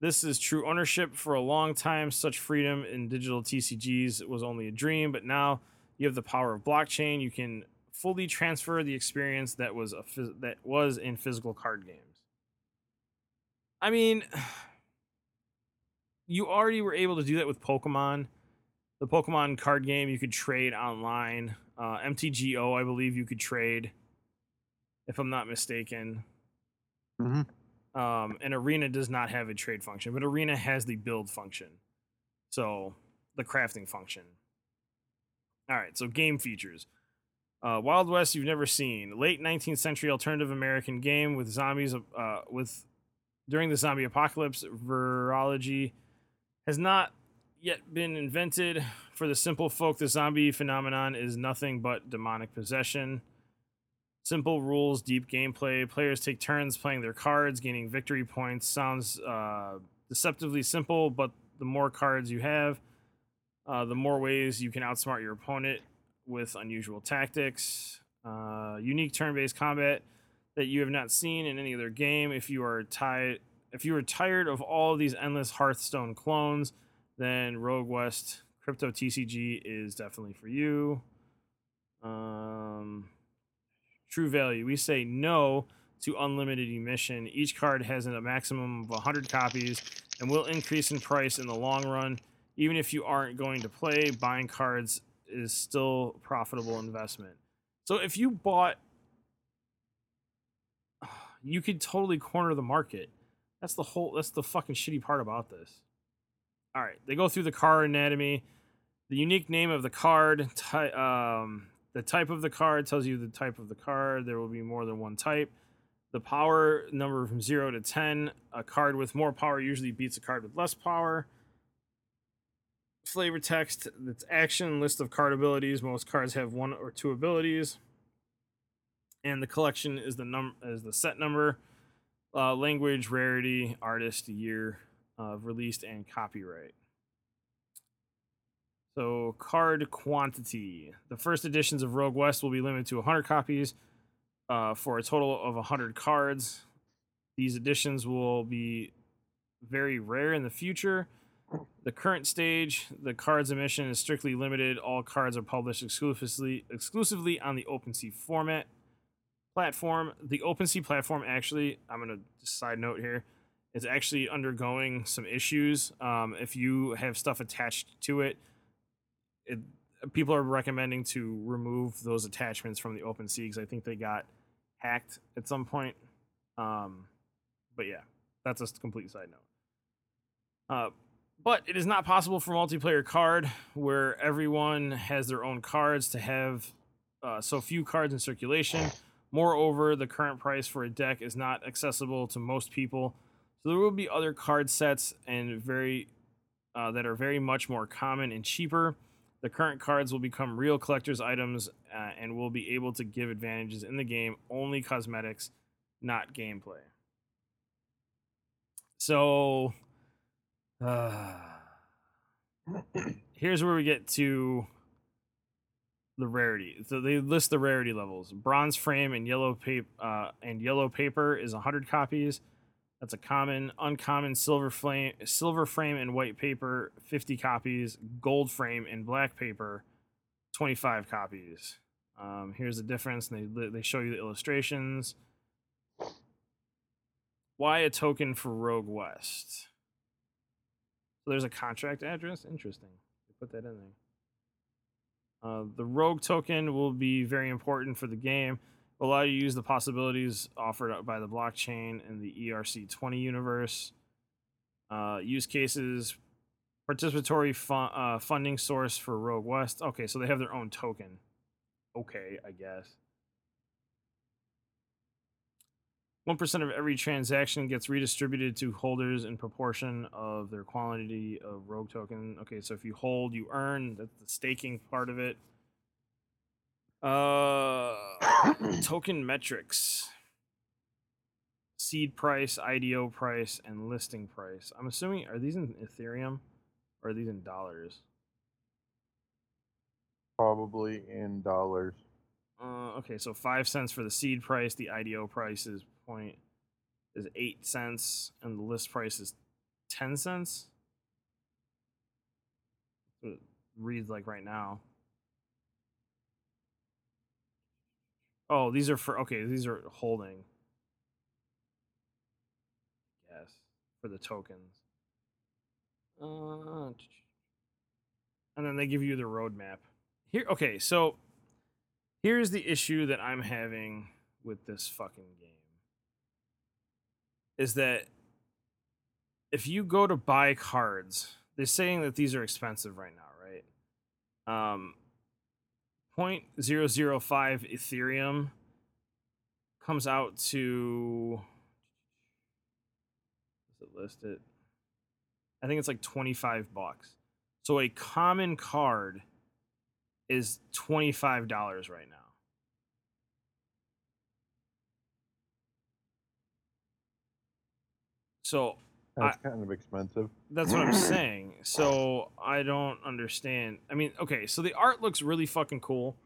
This is true ownership. For a long time, such freedom in digital TCGs was only a dream, but now you have the power of blockchain. You can fully transfer the experience that was a phys- that was in physical card games. I mean, you already were able to do that with Pokemon. The Pokemon card game you could trade online. Uh, MTGO, I believe you could trade. if I'm not mistaken. Mhm. Um, and Arena does not have a trade function, but Arena has the build function. So the crafting function. All right, so game features. Uh, Wild West you've never seen. Late 19th century alternative American game with zombies uh, with during the zombie apocalypse. Virology has not yet been invented. For the simple folk, the zombie phenomenon is nothing but demonic possession. Simple rules, deep gameplay. Players take turns playing their cards, gaining victory points. Sounds uh, deceptively simple, but the more cards you have, uh, the more ways you can outsmart your opponent with unusual tactics. Uh, unique turn-based combat that you have not seen in any other game. If you are tired, if you are tired of all of these endless Hearthstone clones, then Rogue West Crypto TCG is definitely for you. Um, true value. We say no to unlimited emission. Each card has a maximum of 100 copies and will increase in price in the long run. Even if you aren't going to play, buying cards is still a profitable investment. So if you bought you could totally corner the market. That's the whole that's the fucking shitty part about this. All right, they go through the card anatomy. The unique name of the card, ty- um, the type of the card tells you the type of the card. There will be more than one type. The power number from 0 to 10. A card with more power usually beats a card with less power. Flavor text, that's action, list of card abilities. Most cards have one or two abilities. And the collection is the num is the set number, uh, language, rarity, artist, year of released, and copyright. So, card quantity. The first editions of Rogue West will be limited to 100 copies uh, for a total of 100 cards. These editions will be very rare in the future. The current stage, the cards emission is strictly limited. All cards are published exclusively exclusively on the OpenSea format platform. The OpenSea platform actually, I'm gonna side note here, is actually undergoing some issues. Um, if you have stuff attached to it, it people are recommending to remove those attachments from the OpenSea because I think they got hacked at some point. Um, but yeah, that's a complete side note. Uh, but it is not possible for multiplayer card where everyone has their own cards to have uh, so few cards in circulation. Moreover, the current price for a deck is not accessible to most people, so there will be other card sets and very uh, that are very much more common and cheaper. The current cards will become real collector's items uh, and will be able to give advantages in the game, only cosmetics, not gameplay. So, uh, here's where we get to the rarity. So they list the rarity levels. Bronze frame and yellow paper uh, and yellow paper is 100 copies. That's a common. Uncommon silver flame, silver frame and white paper, 50 copies. Gold frame and black paper, 25 copies. Um, here's the difference. And they they show you the illustrations. Why a token for Rogue West? So there's a contract address. Interesting. Put that in there. Uh, the Rogue token will be very important for the game. Will allow you to use the possibilities offered by the blockchain in the ERC20 universe. Uh, use cases, participatory uh, funding source for Rogue West. Okay, so they have their own token. Okay, I guess. 1% of every transaction gets redistributed to holders in proportion of their quantity of rogue token. Okay, so if you hold, you earn. That's the staking part of it. Uh, token metrics seed price, IDO price, and listing price. I'm assuming, are these in Ethereum or are these in dollars? Probably in dollars. Uh, okay, so five cents for the seed price. The IDO price is point is eight cents, and the list price is ten cents. It reads like right now. Oh, these are for okay. These are holding. Yes, for the tokens. Uh, and then they give you the roadmap. Here, okay, so here's the issue that I'm having with this fucking game is that if you go to buy cards, they're saying that these are expensive right now, right? Um, 0.005 Ethereum comes out to. Does it list it? I think it's like 25 bucks. So a common card is $25 right now. So That's kind of expensive. that's what I'm saying. So I don't understand. I mean, okay, so the art looks really fucking cool,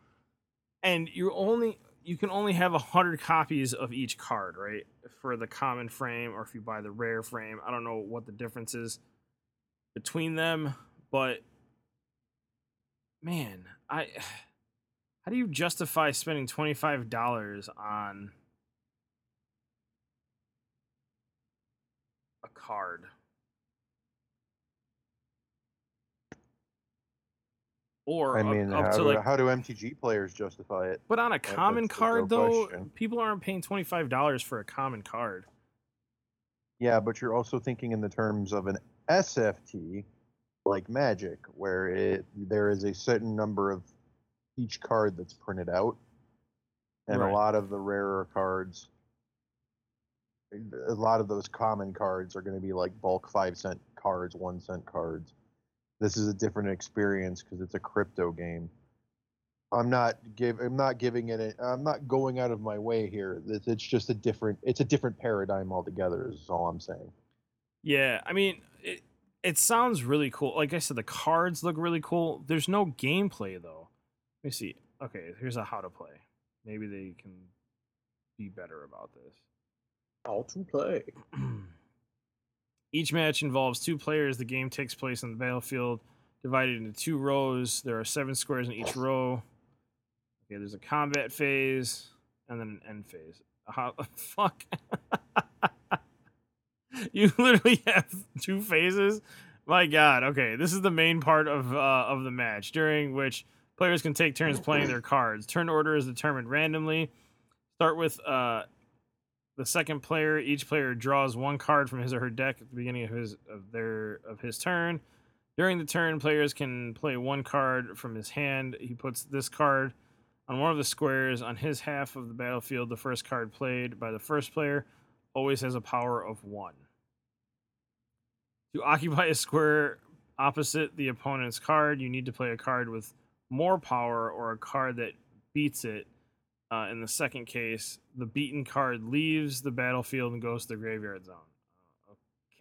and you only you can only have a hundred copies of each card, right? For the common frame, or if you buy the rare frame, I don't know what the difference is between them, but man, I how do you justify spending twenty five dollars on card? Or I mean, up, how, to do, like how do MTG players justify it? but on a common the card though, question. people aren't paying twenty five dollars for a common card. Yeah, but you're also thinking in the terms of an SFT, like Magic, where it there is a certain number of each card that's printed out, and Right. a lot of the rarer cards, a lot of those common cards are going to be like bulk five cent cards, one cent cards. This is a different experience because it's a crypto game. I'm not give I'm not giving it a, I'm not going out of my way here. It's, it's just a different it's a different paradigm altogether is all I'm saying. Yeah, I mean, it it sounds really cool. Like I said, the cards look really cool. There's no gameplay though. Let me see. Okay, here's a how to play. Maybe they can be better about this. How to play. Each match involves two players. The game takes place on the battlefield, divided into two rows. There are seven squares in each row. Okay, there's a combat phase and then an end phase. How fuck? you literally have two phases. My God. Okay, this is the main part of uh, of the match, during which players can take turns playing their cards. Turn order is determined randomly. Start with uh, the second player. Each player draws one card from his or her deck at the beginning of his of their of his turn. During the turn, players can play one card from his hand. He puts this card on one of the squares on his half of the battlefield. The first card played by the first player always has a power of one. To occupy a square opposite the opponent's card, you need to play a card with more power or a card that beats it. Uh, in the second case, the beaten card leaves the battlefield and goes to the graveyard zone.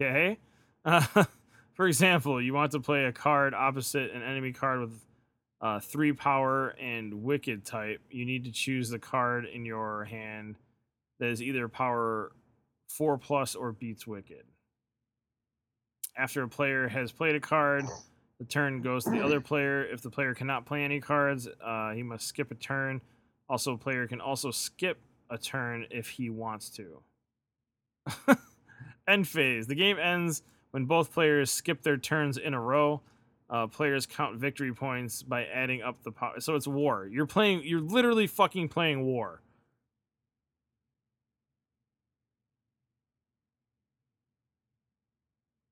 Okay. Uh, for example, you want to play a card opposite an enemy card with uh, three power and wicked type. You need to choose the card in your hand that is either power four plus or beats wicked. After a player has played a card, the turn goes to the other player. If the player cannot play any cards, uh, he must skip a turn. Also, a player can also skip a turn if he wants to. End phase. The game ends when both players skip their turns in a row. Uh, players count victory points by adding up the power. So it's war. You're playing. You're literally fucking playing war.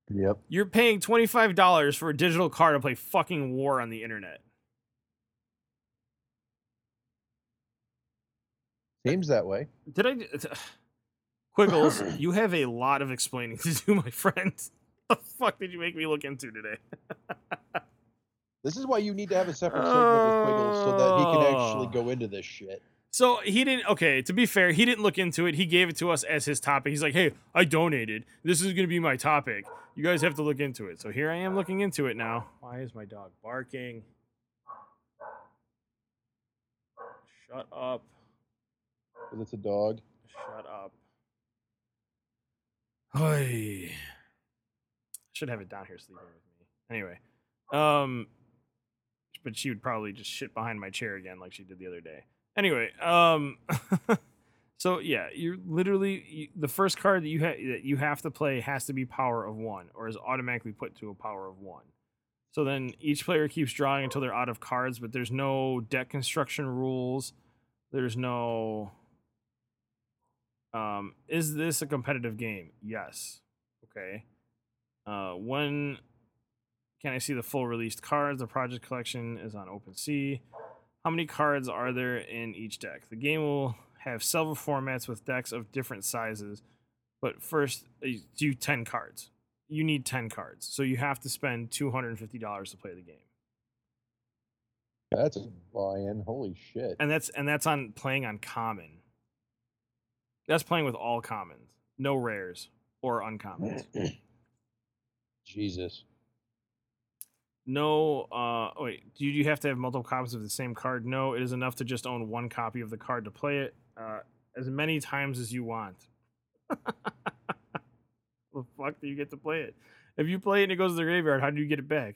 Yep. You're paying twenty five dollars for a digital card to play fucking war on the internet. Uh, seems that way. Did I? Quiggles, you have a lot of explaining to do, my friend. the fuck did you make me look into today? This is why you need to have a separate segment with Quiggles so that he can actually Oh. go into this shit. So he didn't. Okay, to be fair, he didn't look into it. He gave it to us as his topic. He's like, "Hey, I donated. This is gonna be my topic. You guys have to look into it." So here I am looking into it now. Why is my dog barking? Shut up! Because it's a dog. Shut up! Hey, I should have it down here sleeping with me. Anyway, um, but she would probably just shit behind my chair again like she did the other day. Anyway, um, so yeah, you're literally you, the first card that you ha- that you have to play has to be power of one, or is automatically put to a power of one. So then each player keeps drawing until they're out of cards, but there's no deck construction rules. There's no Um, is this a competitive game? Yes. Okay. Uh, when can I see the full released cards? The project collection is on OpenSea. How many cards are there in each deck? The game will have several formats with decks of different sizes, but first, uh, do 10 cards. You need 10 cards, so you have to spend $250 to play the game. That's a buy-in. Holy shit. and that's and that's on playing on common. That's playing with all commons, no rares or uncommons. Jesus. No, uh, oh, wait. Do you have to have multiple copies of the same card? No, it is enough to just own one copy of the card to play it uh, as many times as you want. the fuck do you get to play it? If you play it and it goes to the graveyard, how do you get it back?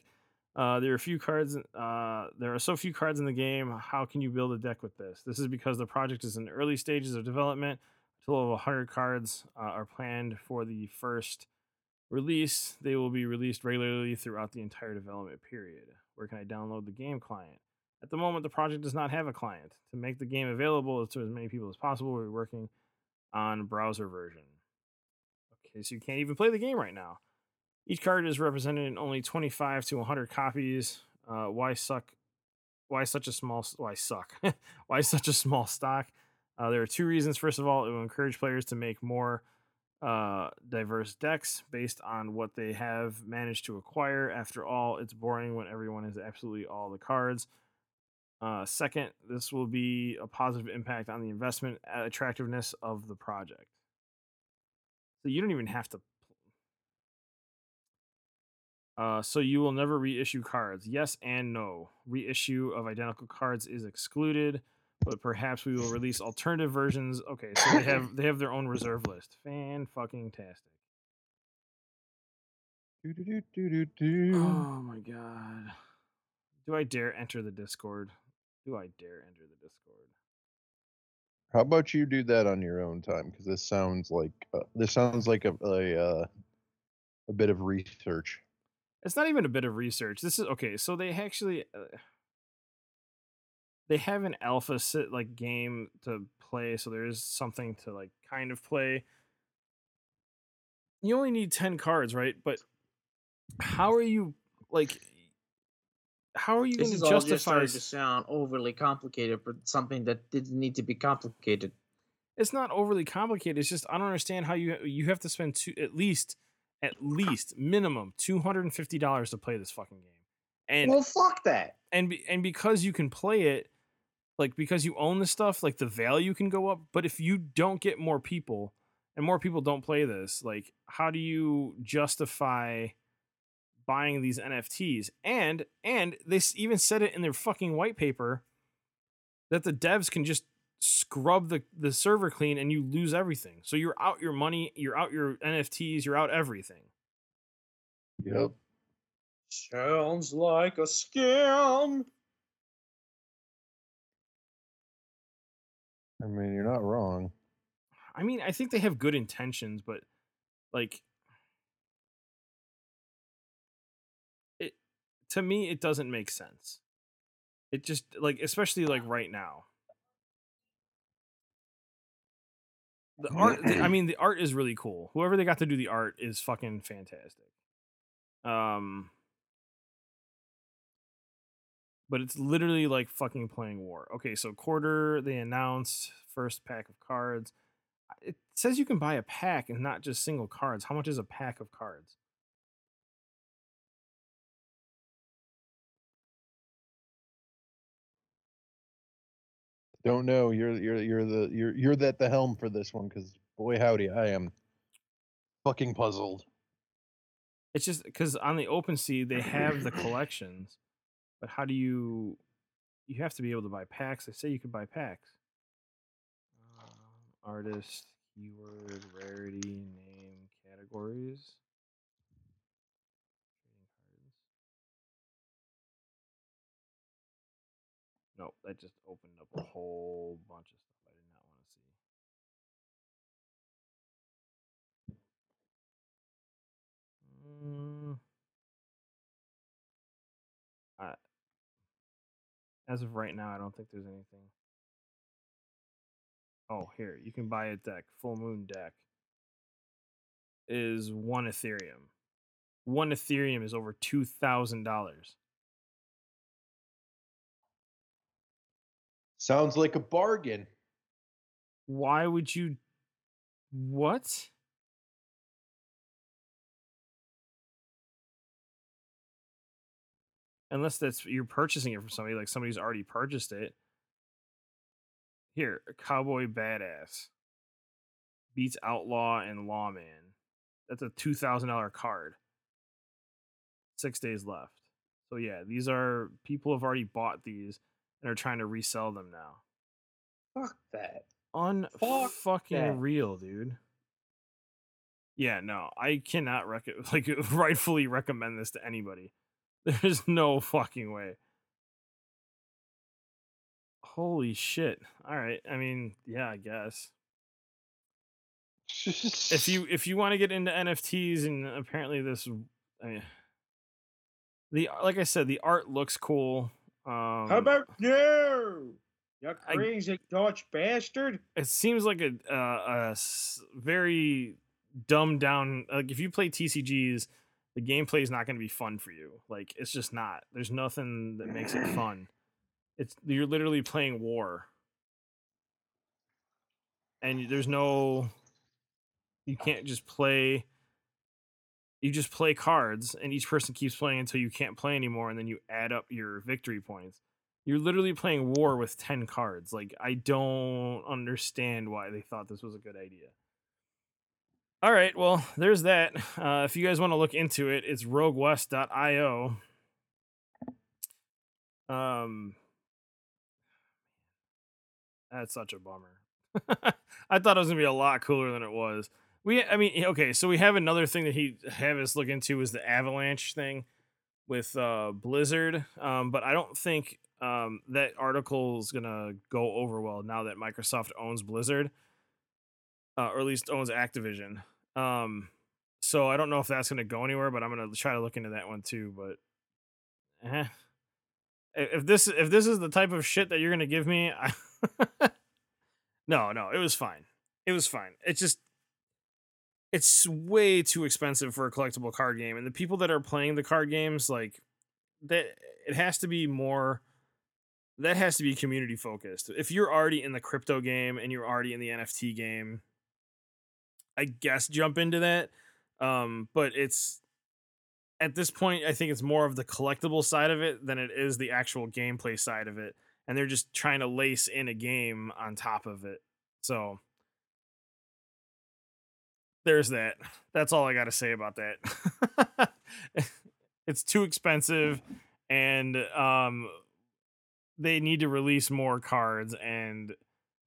Uh, there are a few cards. Uh, there are so few cards in the game. How can you build a deck with this? This is because the project is in early stages of development. Total of 100 cards uh, are planned for the first release. They will be released regularly throughout the entire development period. Where can I download the game client? At the moment, the project does not have a client. To make the game available to as many people as possible, we're working on browser version. Okay, so you can't even play the game right now. Each card is represented in only 25 to 100 copies. Uh, why suck? Why such a small? Why suck? why such a small stock? Uh, there are two reasons. First of all, it will encourage players to make more uh, diverse decks based on what they have managed to acquire. After all, it's boring when everyone has absolutely all the cards. Uh, second, this will be a positive impact on the investment attractiveness of the project. So you don't even have to. Uh, so you will never reissue cards. Yes and no. Reissue of identical cards is excluded, but perhaps we will release alternative versions. Okay, so they have they have their own reserve list. Fan fucking tastic. Oh my god. Do I dare enter the Discord? Do I dare enter the Discord? How about you do that on your own time? Because this sounds like uh, this sounds like a a, uh, a bit of research. It's not even a bit of research. This is okay. So they actually uh, they have an alpha sit like game to play, so there is something to like kind of play. You only need 10 cards, right? But how are you like how are you This going is to all just justify starting to sound overly complicated for something that didn't need to be complicated. it's not overly complicated. It's just I don't understand how you you have to spend two at least at least minimum two hundred and fifty dollars to play this fucking game, and well, fuck that. and be, and because you can play it, like because you own the stuff, like the value can go up. But if you don't get more people and more people don't play this, like how do you justify buying these NFTs? And and they even said it in their fucking white paper that the devs can just scrub the the server clean and you lose everything. So you're out your money, you're out your NFTs, you're out everything. Yep. Sounds like a scam. I mean, you're not wrong. I mean, I think they have good intentions, but like it to me it doesn't make sense. It just like especially like right now. The art the- I mean the art is really cool. Whoever they got to do the art is fucking fantastic. Um but it's literally like fucking playing war. Okay, so quarter they announced first pack of cards it says you can buy a pack and not just single cards. How much is a pack of cards? Don't know. You're you're you're the you're you're at the helm for this one because boy howdy, I am fucking puzzled. It's just because on the OpenSea they have the collections, but how do you? You have to be able to buy packs. They say you can buy packs. Um, artist, keyword, rarity, name, categories. Nope, that just opened up a whole bunch of stuff I did not want to see. Mm. I, as of right now, I don't think there's anything. Oh, here you can buy a deck. Full Moon deck is one Ethereum. One Ethereum is over two thousand dollars. Sounds like a bargain. Why would you? What? Unless that's you're purchasing it from somebody, like somebody's already purchased it. Here, Cowboy Badass beats Outlaw and Lawman. That's a two thousand dollar card. Six days left. So yeah, these are people have already bought these and are trying to resell them now. Fuck that. Unfucking real, dude. Yeah, no, I cannot rec- like rightfully recommend this to anybody. There's no fucking way. Holy shit. All right. I mean, yeah, I guess. If you if you want to get into NFTs and apparently this I mean, the like I said, the art looks cool. Um How about you? You I- crazy Dutch bastard. it seems like a, uh, a very dumbed down like if you play tcgs the gameplay is not going to be fun for you like it's just not there's nothing that makes it fun. It's you're literally playing war. And there's no you can't just play you just play cards and each person keeps playing until you can't play anymore and then you add up your victory points. You're literally playing war with 10 cards like i don't understand why they thought this was a good idea all right well there's that. Uh, if you guys want to look into it it's roguewest.io um that's such a bummer. I thought it was gonna be a lot cooler than it was. We i mean okay so we have another thing that he have us look into is the avalanche thing with uh blizzard. Um but i don't think um that article is gonna go over well now that microsoft owns blizzard uh, or at least owns activision. Um so i don't know if that's gonna go anywhere but i'm gonna try to look into that one too but eh. If this if this is the type of shit that you're gonna give me I no no it was fine. It was fine. It's just it's way too expensive for a collectible card game and the people that are playing the card games like that it has to be more that has to be community focused. If you're already in the crypto game and you're already in the nft game i guess jump into that um but it's at this point i think it's more of the collectible side of it than it is the actual gameplay side of it and they're just trying to lace in a game on top of it so there's that. That's all I got to say about that. it's too expensive and um they need to release more cards and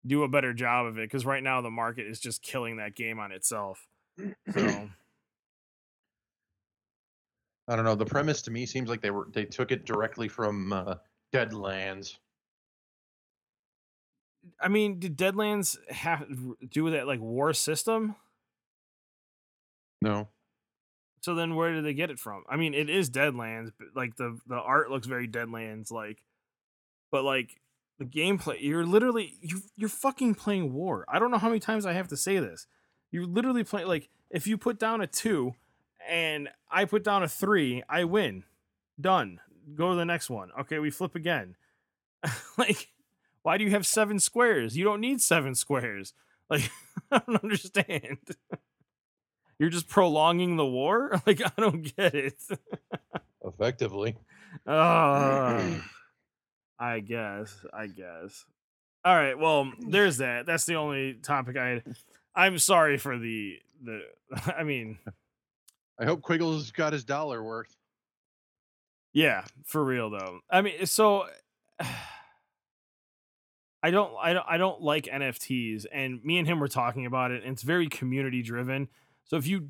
do a better job of it cuz right now the market is just killing that game on itself. So I don't know. The premise to me seems like they were they took it directly from uh, Deadlands. I mean, did Deadlands have do with that like war system? No, So then where did they get it from? I mean, it is Deadlands, but like the the art looks very Deadlands like but like the gameplay, you're literally you you're fucking playing war. I don't know how many times I have to say this. You're literally playing like if you put down a 2 and I put down a 3, I win. Done. Go to the next one. Okay, we flip again. like why do you have 7 squares? You don't need 7 squares. Like I don't understand. You're just prolonging the war? Like I don't get it. effectively. Uh, I guess. I guess. All right. Well, mm. there's that. That's the only topic I had. I'm sorry for the the. I mean, I hope Quiggles got his dollar worth. yeah, for real though. I mean, eh, so I don't, I don't, I don't like NFTs, and me and him were talking about it. And it's very community driven. So if you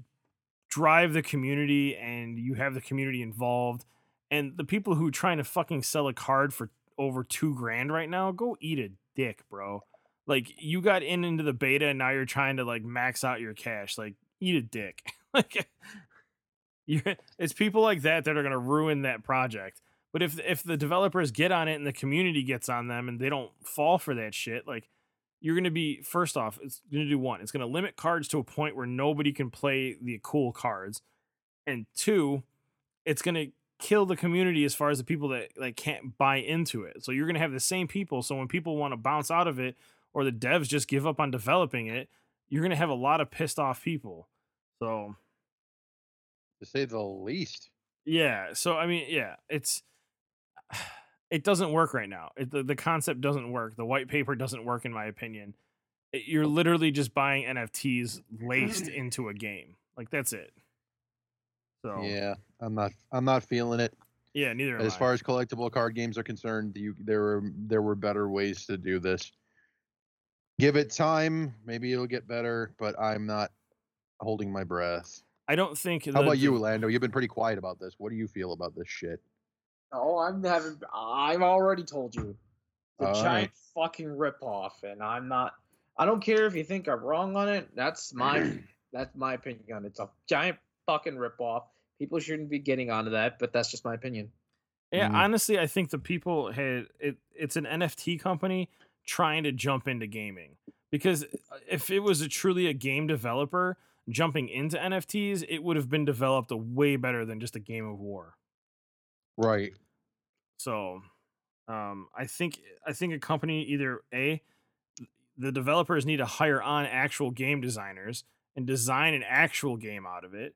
drive the community and you have the community involved, and the people who are trying to fucking sell a card for over two grand right now, go eat a dick, bro. Like you got in into the beta and now you're trying to like max out your cash. Like eat a dick. like you it's people like that that are gonna ruin that project. But if if the developers get on it and the community gets on them and they don't fall for that shit, like you're to be first off, it's to do one. It's to limit cards to a point where nobody can play the cool cards, and two, it's to kill the community as far as the people that like can't buy into it. So you're going to have the same people. So when people want to bounce out of it, or the devs just give up on developing it, you're going to have a lot of pissed off people. So to say the least. yeah, so I mean, yeah, it's it doesn't work right now. It, the the concept doesn't work. The white paper doesn't work in my opinion. It, you're literally just buying NFTs laced into a game. Like that's it. So yeah, Yeah, I'm not. I'm not feeling it. Yeah, neither am As I. far as collectible card games are concerned, you there were there were better ways to do this. Give it time, maybe it'll get better, but I'm not holding my breath. I don't think. How the- about you, the- Lando? You've been pretty quiet about this. What do you feel about this shit? Oh, I'm having. I've already told you. The All giant fucking ripoff, and I'm not. I don't care if you think I'm wrong on it. That's my. that's my opinion on it. It's a giant fucking ripoff. People shouldn't be getting onto that, but that's just my opinion. Yeah, Mhm. honestly, I think the people had it. It's an NFT company trying to jump into gaming because uh, if it was a truly a game developer jumping into NFTs, it would have been developed a way better than just a game of war. Right. So, um, I think I think a company either a the developers need to hire on actual game designers and design an actual game out of it,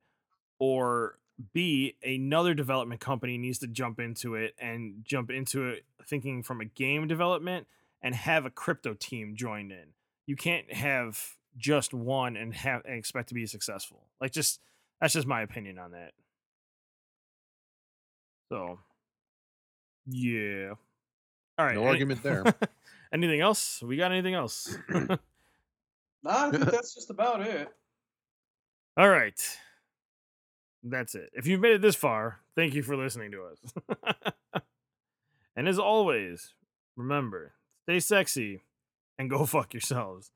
or b another development company needs to jump into it and jump into it thinking from a game development and have a crypto team joined in. You can't have just one and have and expect to be successful. Like just that's just my opinion on that. So, yeah. All right. No any- argument there. anything else? We got anything else? I think that's just about it. All right. That's it. If you've made it this far, thank you for listening to us. and as always, remember, stay sexy and go fuck yourselves.